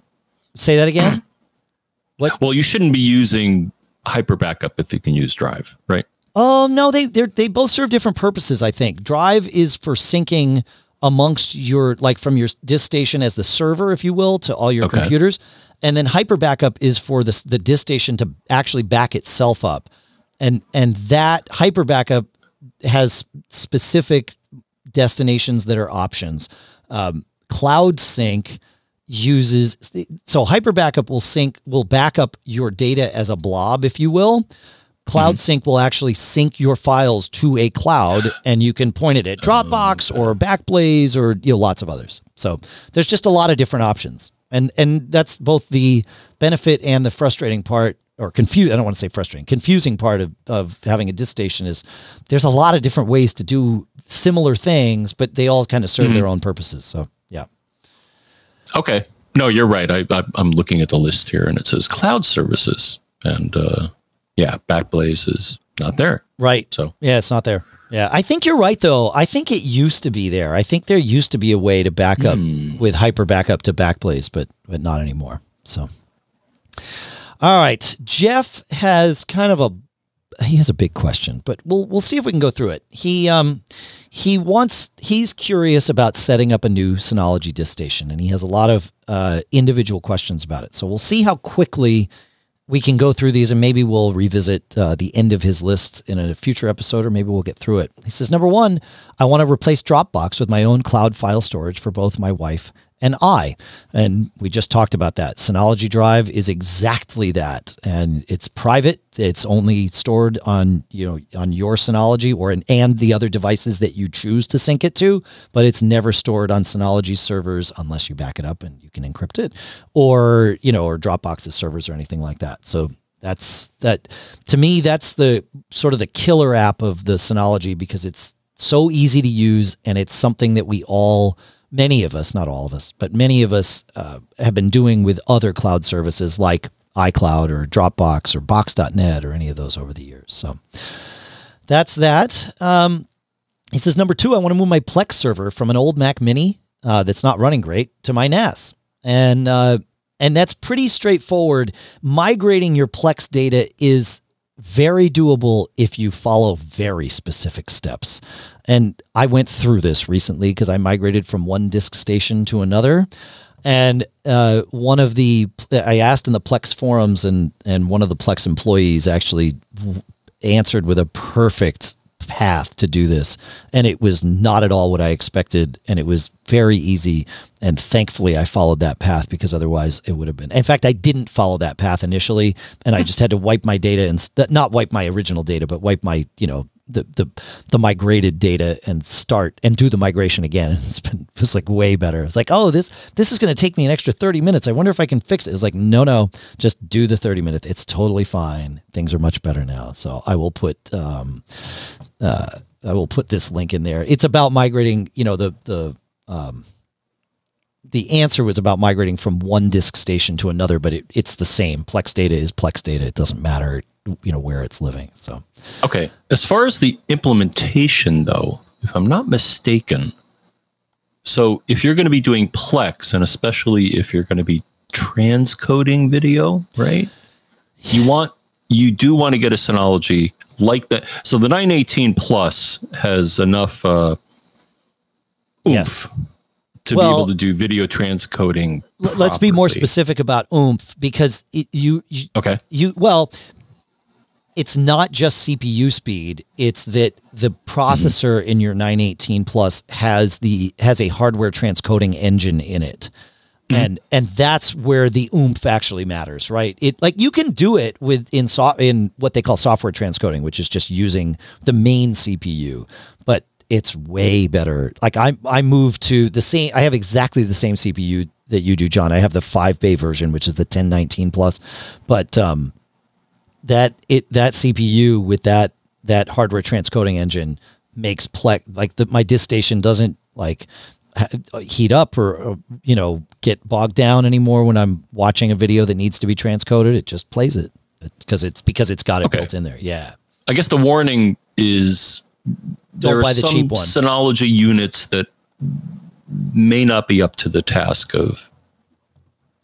Say that again. Like, well, you shouldn't be using hyper backup if you can use Drive, right? Oh no, they they they both serve different purposes. I think Drive is for syncing amongst your like from your disk station as the server, if you will, to all your Okay. computers, and then Hyper Backup is for the the disk station to actually back itself up, and and that Hyper Backup has specific destinations that are options. Um, Cloud Sync uses so Hyper Backup will sync will back up your data as a blob, if you will. Cloud Sync will actually sync your files to a cloud, and you can point it at Dropbox or Backblaze or you know lots of others. So there's just a lot of different options, and and that's both the benefit and the frustrating part, or confuse. I don't want to say frustrating, confusing part of of having a disk station is there's a lot of different ways to do similar things, but they all kind of serve their own purposes. So yeah. Okay. No, you're right. I, I, I'm looking at the list here and it says cloud services. And uh, yeah, Backblaze is not there. Right. So Yeah, it's not there. Yeah, I think you're right though. I think it used to be there. I think there used to be a way to back up with hyper backup to Backblaze, but but not anymore. So, all right, Jeff has kind of a he has a big question, but we'll we'll see if we can go through it. He um he wants he's curious about setting up a new Synology disk station, and he has a lot of uh, individual questions about it. So we'll see how quickly we can go through these and maybe we'll revisit uh, the end of his list in a future episode or maybe we'll get through it. He says, number one, I want to replace Dropbox with my own cloud file storage for both my wife and I. And we just talked about that. Synology Drive is exactly that. And it's private. It's only stored on, you know, on your Synology or an, and the other devices that you choose to sync it to, but it's never stored on Synology servers unless you back it up and you can encrypt it or, you know, or Dropbox's servers or anything like that. So that's that to me that's the sort of the killer app of the Synology because it's so easy to use and it's something that we all many of us, not all of us, but many of us uh, have been doing with other cloud services like iCloud or Dropbox or Box.net or any of those over the years. So that's that. Um, he says, number two, I want to move my Plex server from an old Mac Mini uh, that's not running great to my NAS. And uh, and that's pretty straightforward. Migrating your Plex data is very doable if you follow very specific steps. And I went through this recently because I migrated from one disk station to another. And uh, one of the, I asked in the Plex forums, and and one of the Plex employees actually answered with a perfect path to do this. And it was not at all what I expected. And it was very easy. And thankfully, I followed that path because otherwise it would have been. In fact, I didn't follow that path initially. And I just had to wipe my data and not wipe my original data, but wipe my, you know, the the the migrated data and start and do the migration again. It's been it's like way better. It's like, oh, this this is going to take me an extra 30 minutes. I wonder if I can fix it. It's like, no, no, just do the 30 minutes. It's totally fine. Things are much better now. So I will put um uh I will put this link in there. It's about migrating, you know, the the um the answer was about migrating from one disk station to another, but it, it's the same. Plex data is Plex data. It doesn't matter you know where it's living. So okay, as far as the implementation though, if I'm not mistaken, so if you're going to be doing Plex, and especially if you're going to be transcoding video, right? You want you do want to get a Synology like that. So the 918 Plus has enough uh, yes to well, be able to do video transcoding. Properly. Let's be more specific about oomph because it, you, you okay you well it's not just CPU speed. It's that the processor mm-hmm. in your 918 Plus has the has a hardware transcoding engine in it. Mm-hmm. And and that's where the oomph actually matters, right? It like you can do it with in so, in what they call software transcoding, which is just using the main CPU, but it's way better. Like I I moved to the same I have exactly the same CPU that you do, John. I have the 5 bay version, which is the 1019 Plus, but um that it that CPU with that that hardware transcoding engine makes Plex like the, my disk station doesn't like heat up or, or, you know get bogged down anymore when I'm watching a video that needs to be transcoded. It just plays it because it's because it's got it okay. built in there. Yeah. I guess the warning is Don't buy the some cheap one. Synology units that may not be up to the task of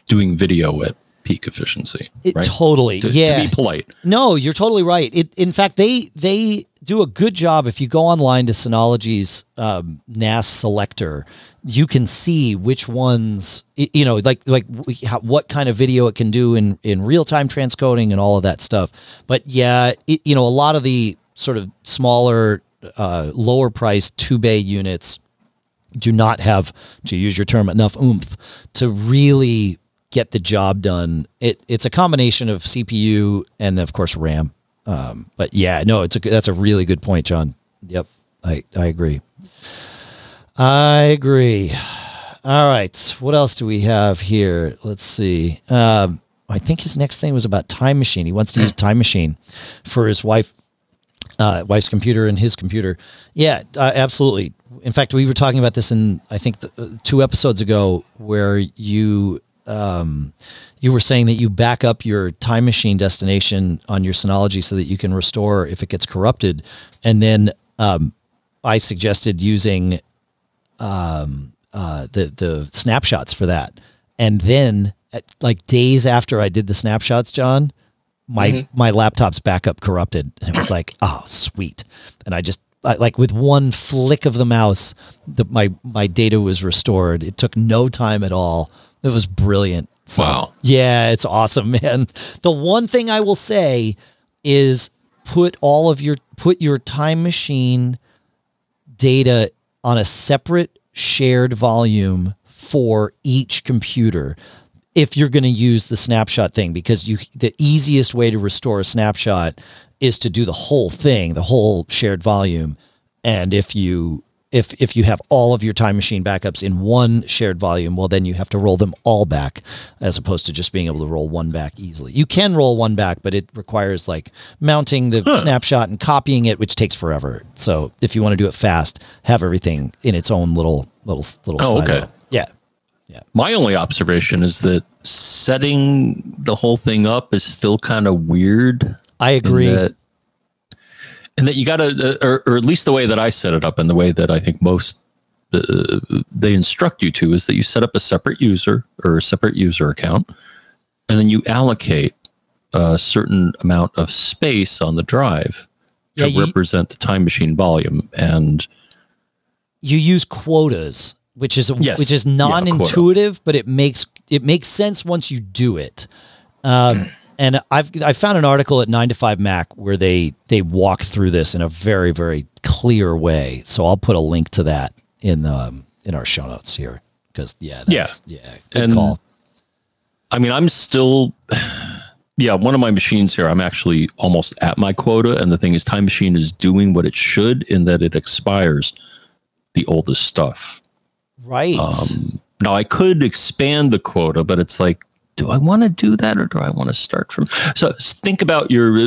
doing video at peak efficiency. It, right? Totally, to, yeah. To be polite. No, you're totally right. It, in fact, they they do a good job. If you go online to Synology's um, NAS selector, you can see which ones you know, like like how, what kind of video it can do in in real time transcoding and all of that stuff. But yeah, it, you know, a lot of the sort of smaller, uh, lower priced two bay units do not have, to use your term, enough oomph to really get the job done. It it's a combination of CPU and of course RAM. Um, but yeah, no, it's a that's a really good point, John. Yep, I I agree. I agree. All right, what else do we have here? Let's see. Um, I think his next thing was about Time Machine. He wants to use Time Machine for his wife, uh, wife's computer and his computer. Yeah, uh, absolutely. In fact, we were talking about this in I think the, uh, two episodes ago, where you um, you were saying that you back up your time machine destination on your Synology so that you can restore if it gets corrupted. And then um, I suggested using um, uh, the the snapshots for that. And then, at, like days after I did the snapshots, John, my mm-hmm. my laptop's backup corrupted, and it was like, oh, sweet. And I just I, like with one flick of the mouse, the, my my data was restored. It took no time at all it was brilliant. So, wow. Yeah, it's awesome, man. The one thing I will say is put all of your put your time machine data on a separate shared volume for each computer if you're going to use the snapshot thing because you the easiest way to restore a snapshot is to do the whole thing, the whole shared volume. And if you if if you have all of your time machine backups in one shared volume, well then you have to roll them all back as opposed to just being able to roll one back easily. You can roll one back, but it requires like mounting the snapshot and copying it, which takes forever. So if you want to do it fast, have everything in its own little little little Oh, silo. okay. Yeah. Yeah. My only observation is that setting the whole thing up is still kind of weird. I agree. that- and that you got to, or, or at least the way that I set it up, and the way that I think most uh, they instruct you to is that you set up a separate user or a separate user account, and then you allocate a certain amount of space on the drive Yeah, to you- represent the time machine volume. And you use quotas, which is Yes. which is non-intuitive, but it makes it makes sense once you do it. Um, and I've I found an article at Nine to Five Mac where they they walk through this in a very very clear way. So I'll put a link to that in um, in our show notes here because yeah that's, yeah good And- call. I mean, I'm still, yeah, one of my machines here, I'm actually almost at my quota. And the thing is, Time Machine is doing what it should in that it expires the oldest stuff. right. Um, now, I could expand the quota, but it's like, do I want to do that or do I want to start from? So think about your,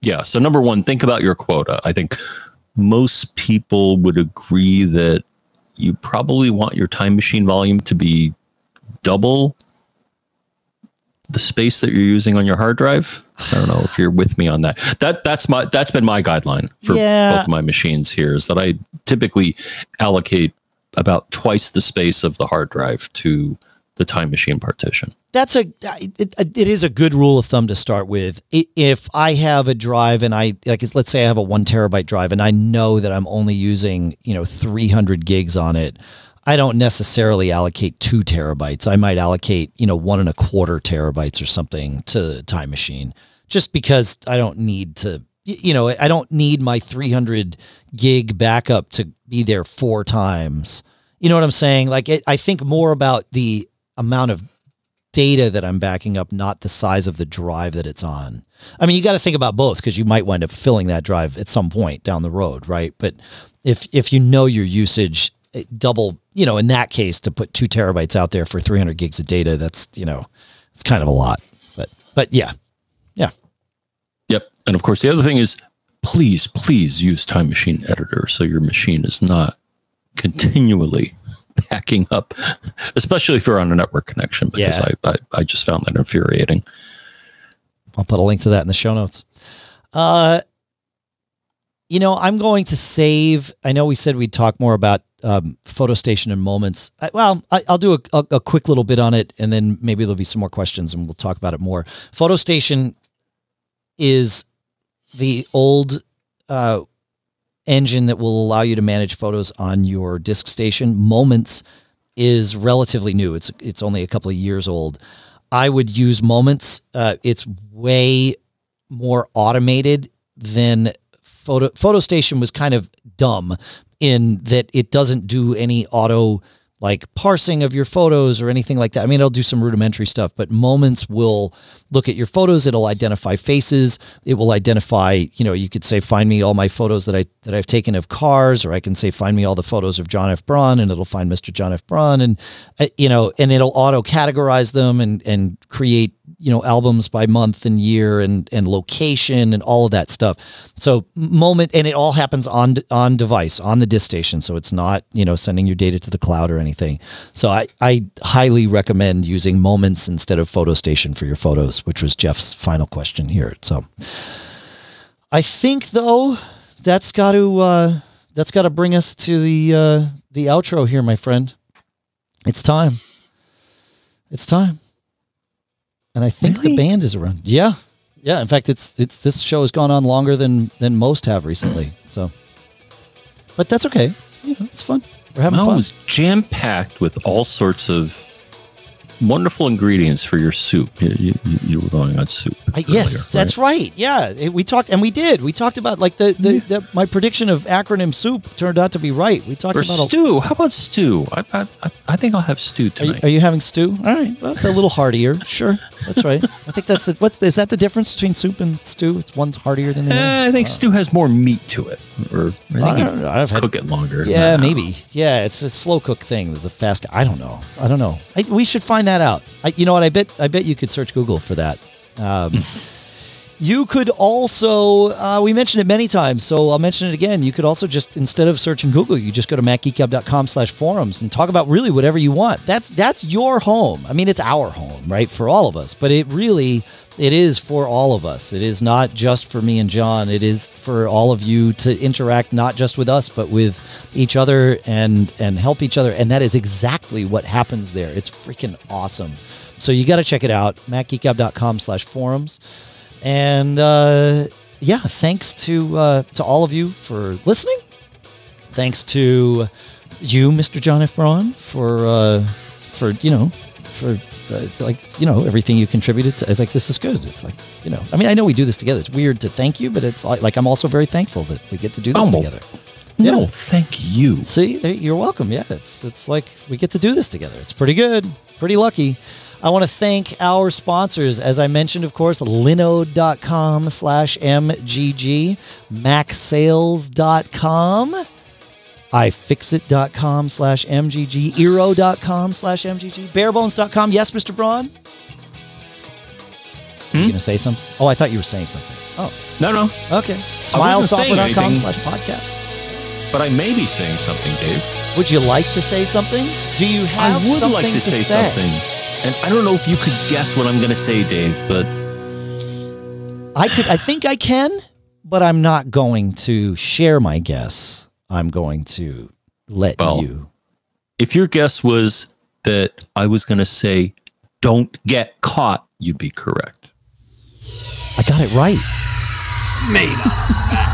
yeah. So, number one, think about your quota. I think most people would agree that you probably want your time machine volume to be double the space that you're using on your hard drive. I don't know if you're with me on that. That that's my that's been my guideline for Yeah. both my machines here is that I typically allocate about twice the space of the hard drive to the time machine partition. that's a it, it is a good rule of thumb to start with. If I have a drive and I like, let's say I have a one terabyte drive and I know that I'm only using you know 300 gigs on it, I don't necessarily allocate two terabytes. I might allocate you know one and a quarter terabytes or something to Time Machine, just because I don't need to. You know, I don't need my 300 gig backup to be there four times. You know what I'm saying? Like, it, I think more about the amount of data that I'm backing up, not the size of the drive that it's on. I mean, you got to think about both because you might wind up filling that drive at some point down the road, right? But if if you know your usage, eh, double, you know, in that case, to put two terabytes out there for 300 gigs of data, that's you know, it's kind of a lot. But but yeah, yeah, Yep. And of course, the other thing is please, please use Time Machine Editor so your machine is not continually backing up, especially if you're on a network connection, because Yeah. I, I, I just found that infuriating. I'll put a link to that in the show notes. Uh, you know, I'm going to save. I know we said we'd talk more about um, photo station and moments. I, well, I, I'll do a, a, a quick little bit on it, and then maybe there'll be some more questions, and we'll talk about it more. Photo station is the old uh, engine that will allow you to manage photos on your disk station. Moments is relatively new. It's it's only a couple of years old. I would use Moments. Uh, it's way more automated than Photo Photo Station was kind of dumb in that it doesn't do any auto like parsing of your photos or anything like that. I mean, it'll do some rudimentary stuff, but Moments will look at your photos. It'll identify faces. It will identify, you know, you could say, find me all my photos that I that I've taken of cars, or I can say, find me all the photos of John F. Braun, and it'll find Mr. John F. Braun, and uh, you know, and it'll auto categorize them and and create you know albums by month and year and and location and all of that stuff. So moment, and it all happens on on device on the disk station, so it's not you know sending your data to the cloud or anything. So I I highly recommend using Moments instead of Photo Station for your photos, which was Jeff's final question here. So I think though that's got to uh, that's got to bring us to the uh, the outro here, my friend. It's time. It's time. And I think the band is around. Yeah. Yeah. In fact, it's it's this show has gone on longer than than most have recently. So, but that's okay. Know, it's fun. We're having Mine fun. was jam packed with all sorts of wonderful ingredients for your soup. You, you, you were going on soup. I, yes, that's right. Yeah, it, we talked, and we did. We talked about like the, the, the my prediction of acronym soup turned out to be right. We talked Or about. stew. How about stew? I, I, I- think I'll have stew A, are, you, tonight. are you having stew? All right, well, that's a little heartier. Sure, that's right. I think that's the, what's is that the difference between soup and stew? It's one's heartier than the other. Eh, I think stew has more meat to it, or I think I know. I've had- cook it longer. Yeah, maybe. Yeah, it's a slow cook thing. There's a fast. I don't know. I don't know. I, we should find that out. I, you know what? I bet. I bet you could search Google for that. Um, you could also. Uh, we mentioned it many times, so I'll mention it again. You could also just instead of searching Google, you just go to macgeekgab.com slash forums and talk about really whatever you want. That's that's your home. I mean, it's our home, right, for all of us. But it really. It is for all of us. It is not just for me and John. It is for all of you to interact not just with us, but with each other and and help each other. And that is exactly what happens there. It's freaking awesome. So you got to check it out. MacGeekGab.com slash forums. And uh, yeah, thanks to uh, to all of you for listening. Thanks to you, Mr. John F. Braun, for uh, for you know for uh, like you know everything you contributed to. Like this is good. It's like you know. I mean, I know we do this together. It's weird to thank you, but it's like, like I'm also very thankful that we get to do this Oh, together. No, Yeah. thank you. See, you're welcome. Yeah, it's it's like we get to do this together. It's pretty good. Pretty lucky. I want to thank our sponsors. As I mentioned, of course, linode.com slash MGG, macsales.com, ifixit.com slash MGG, eero.com slash MGG, barebones.com. Yes, Mr. Braun? Are you hmm? going to say something? Oh, I thought you were saying something. Oh, No, no, okay. Smilesoftware.com slash podcast. but I may be saying something, Dave. Would you like to say something? Do you have I would like to, say, something, and I don't know if you could guess what I'm going to say, Dave. But I could. I think I can, but I'm not going to share my guess. I'm going to let Well, you. if your guess was that I was going to say, "Don't get caught," you'd be correct. I got it right. Made up.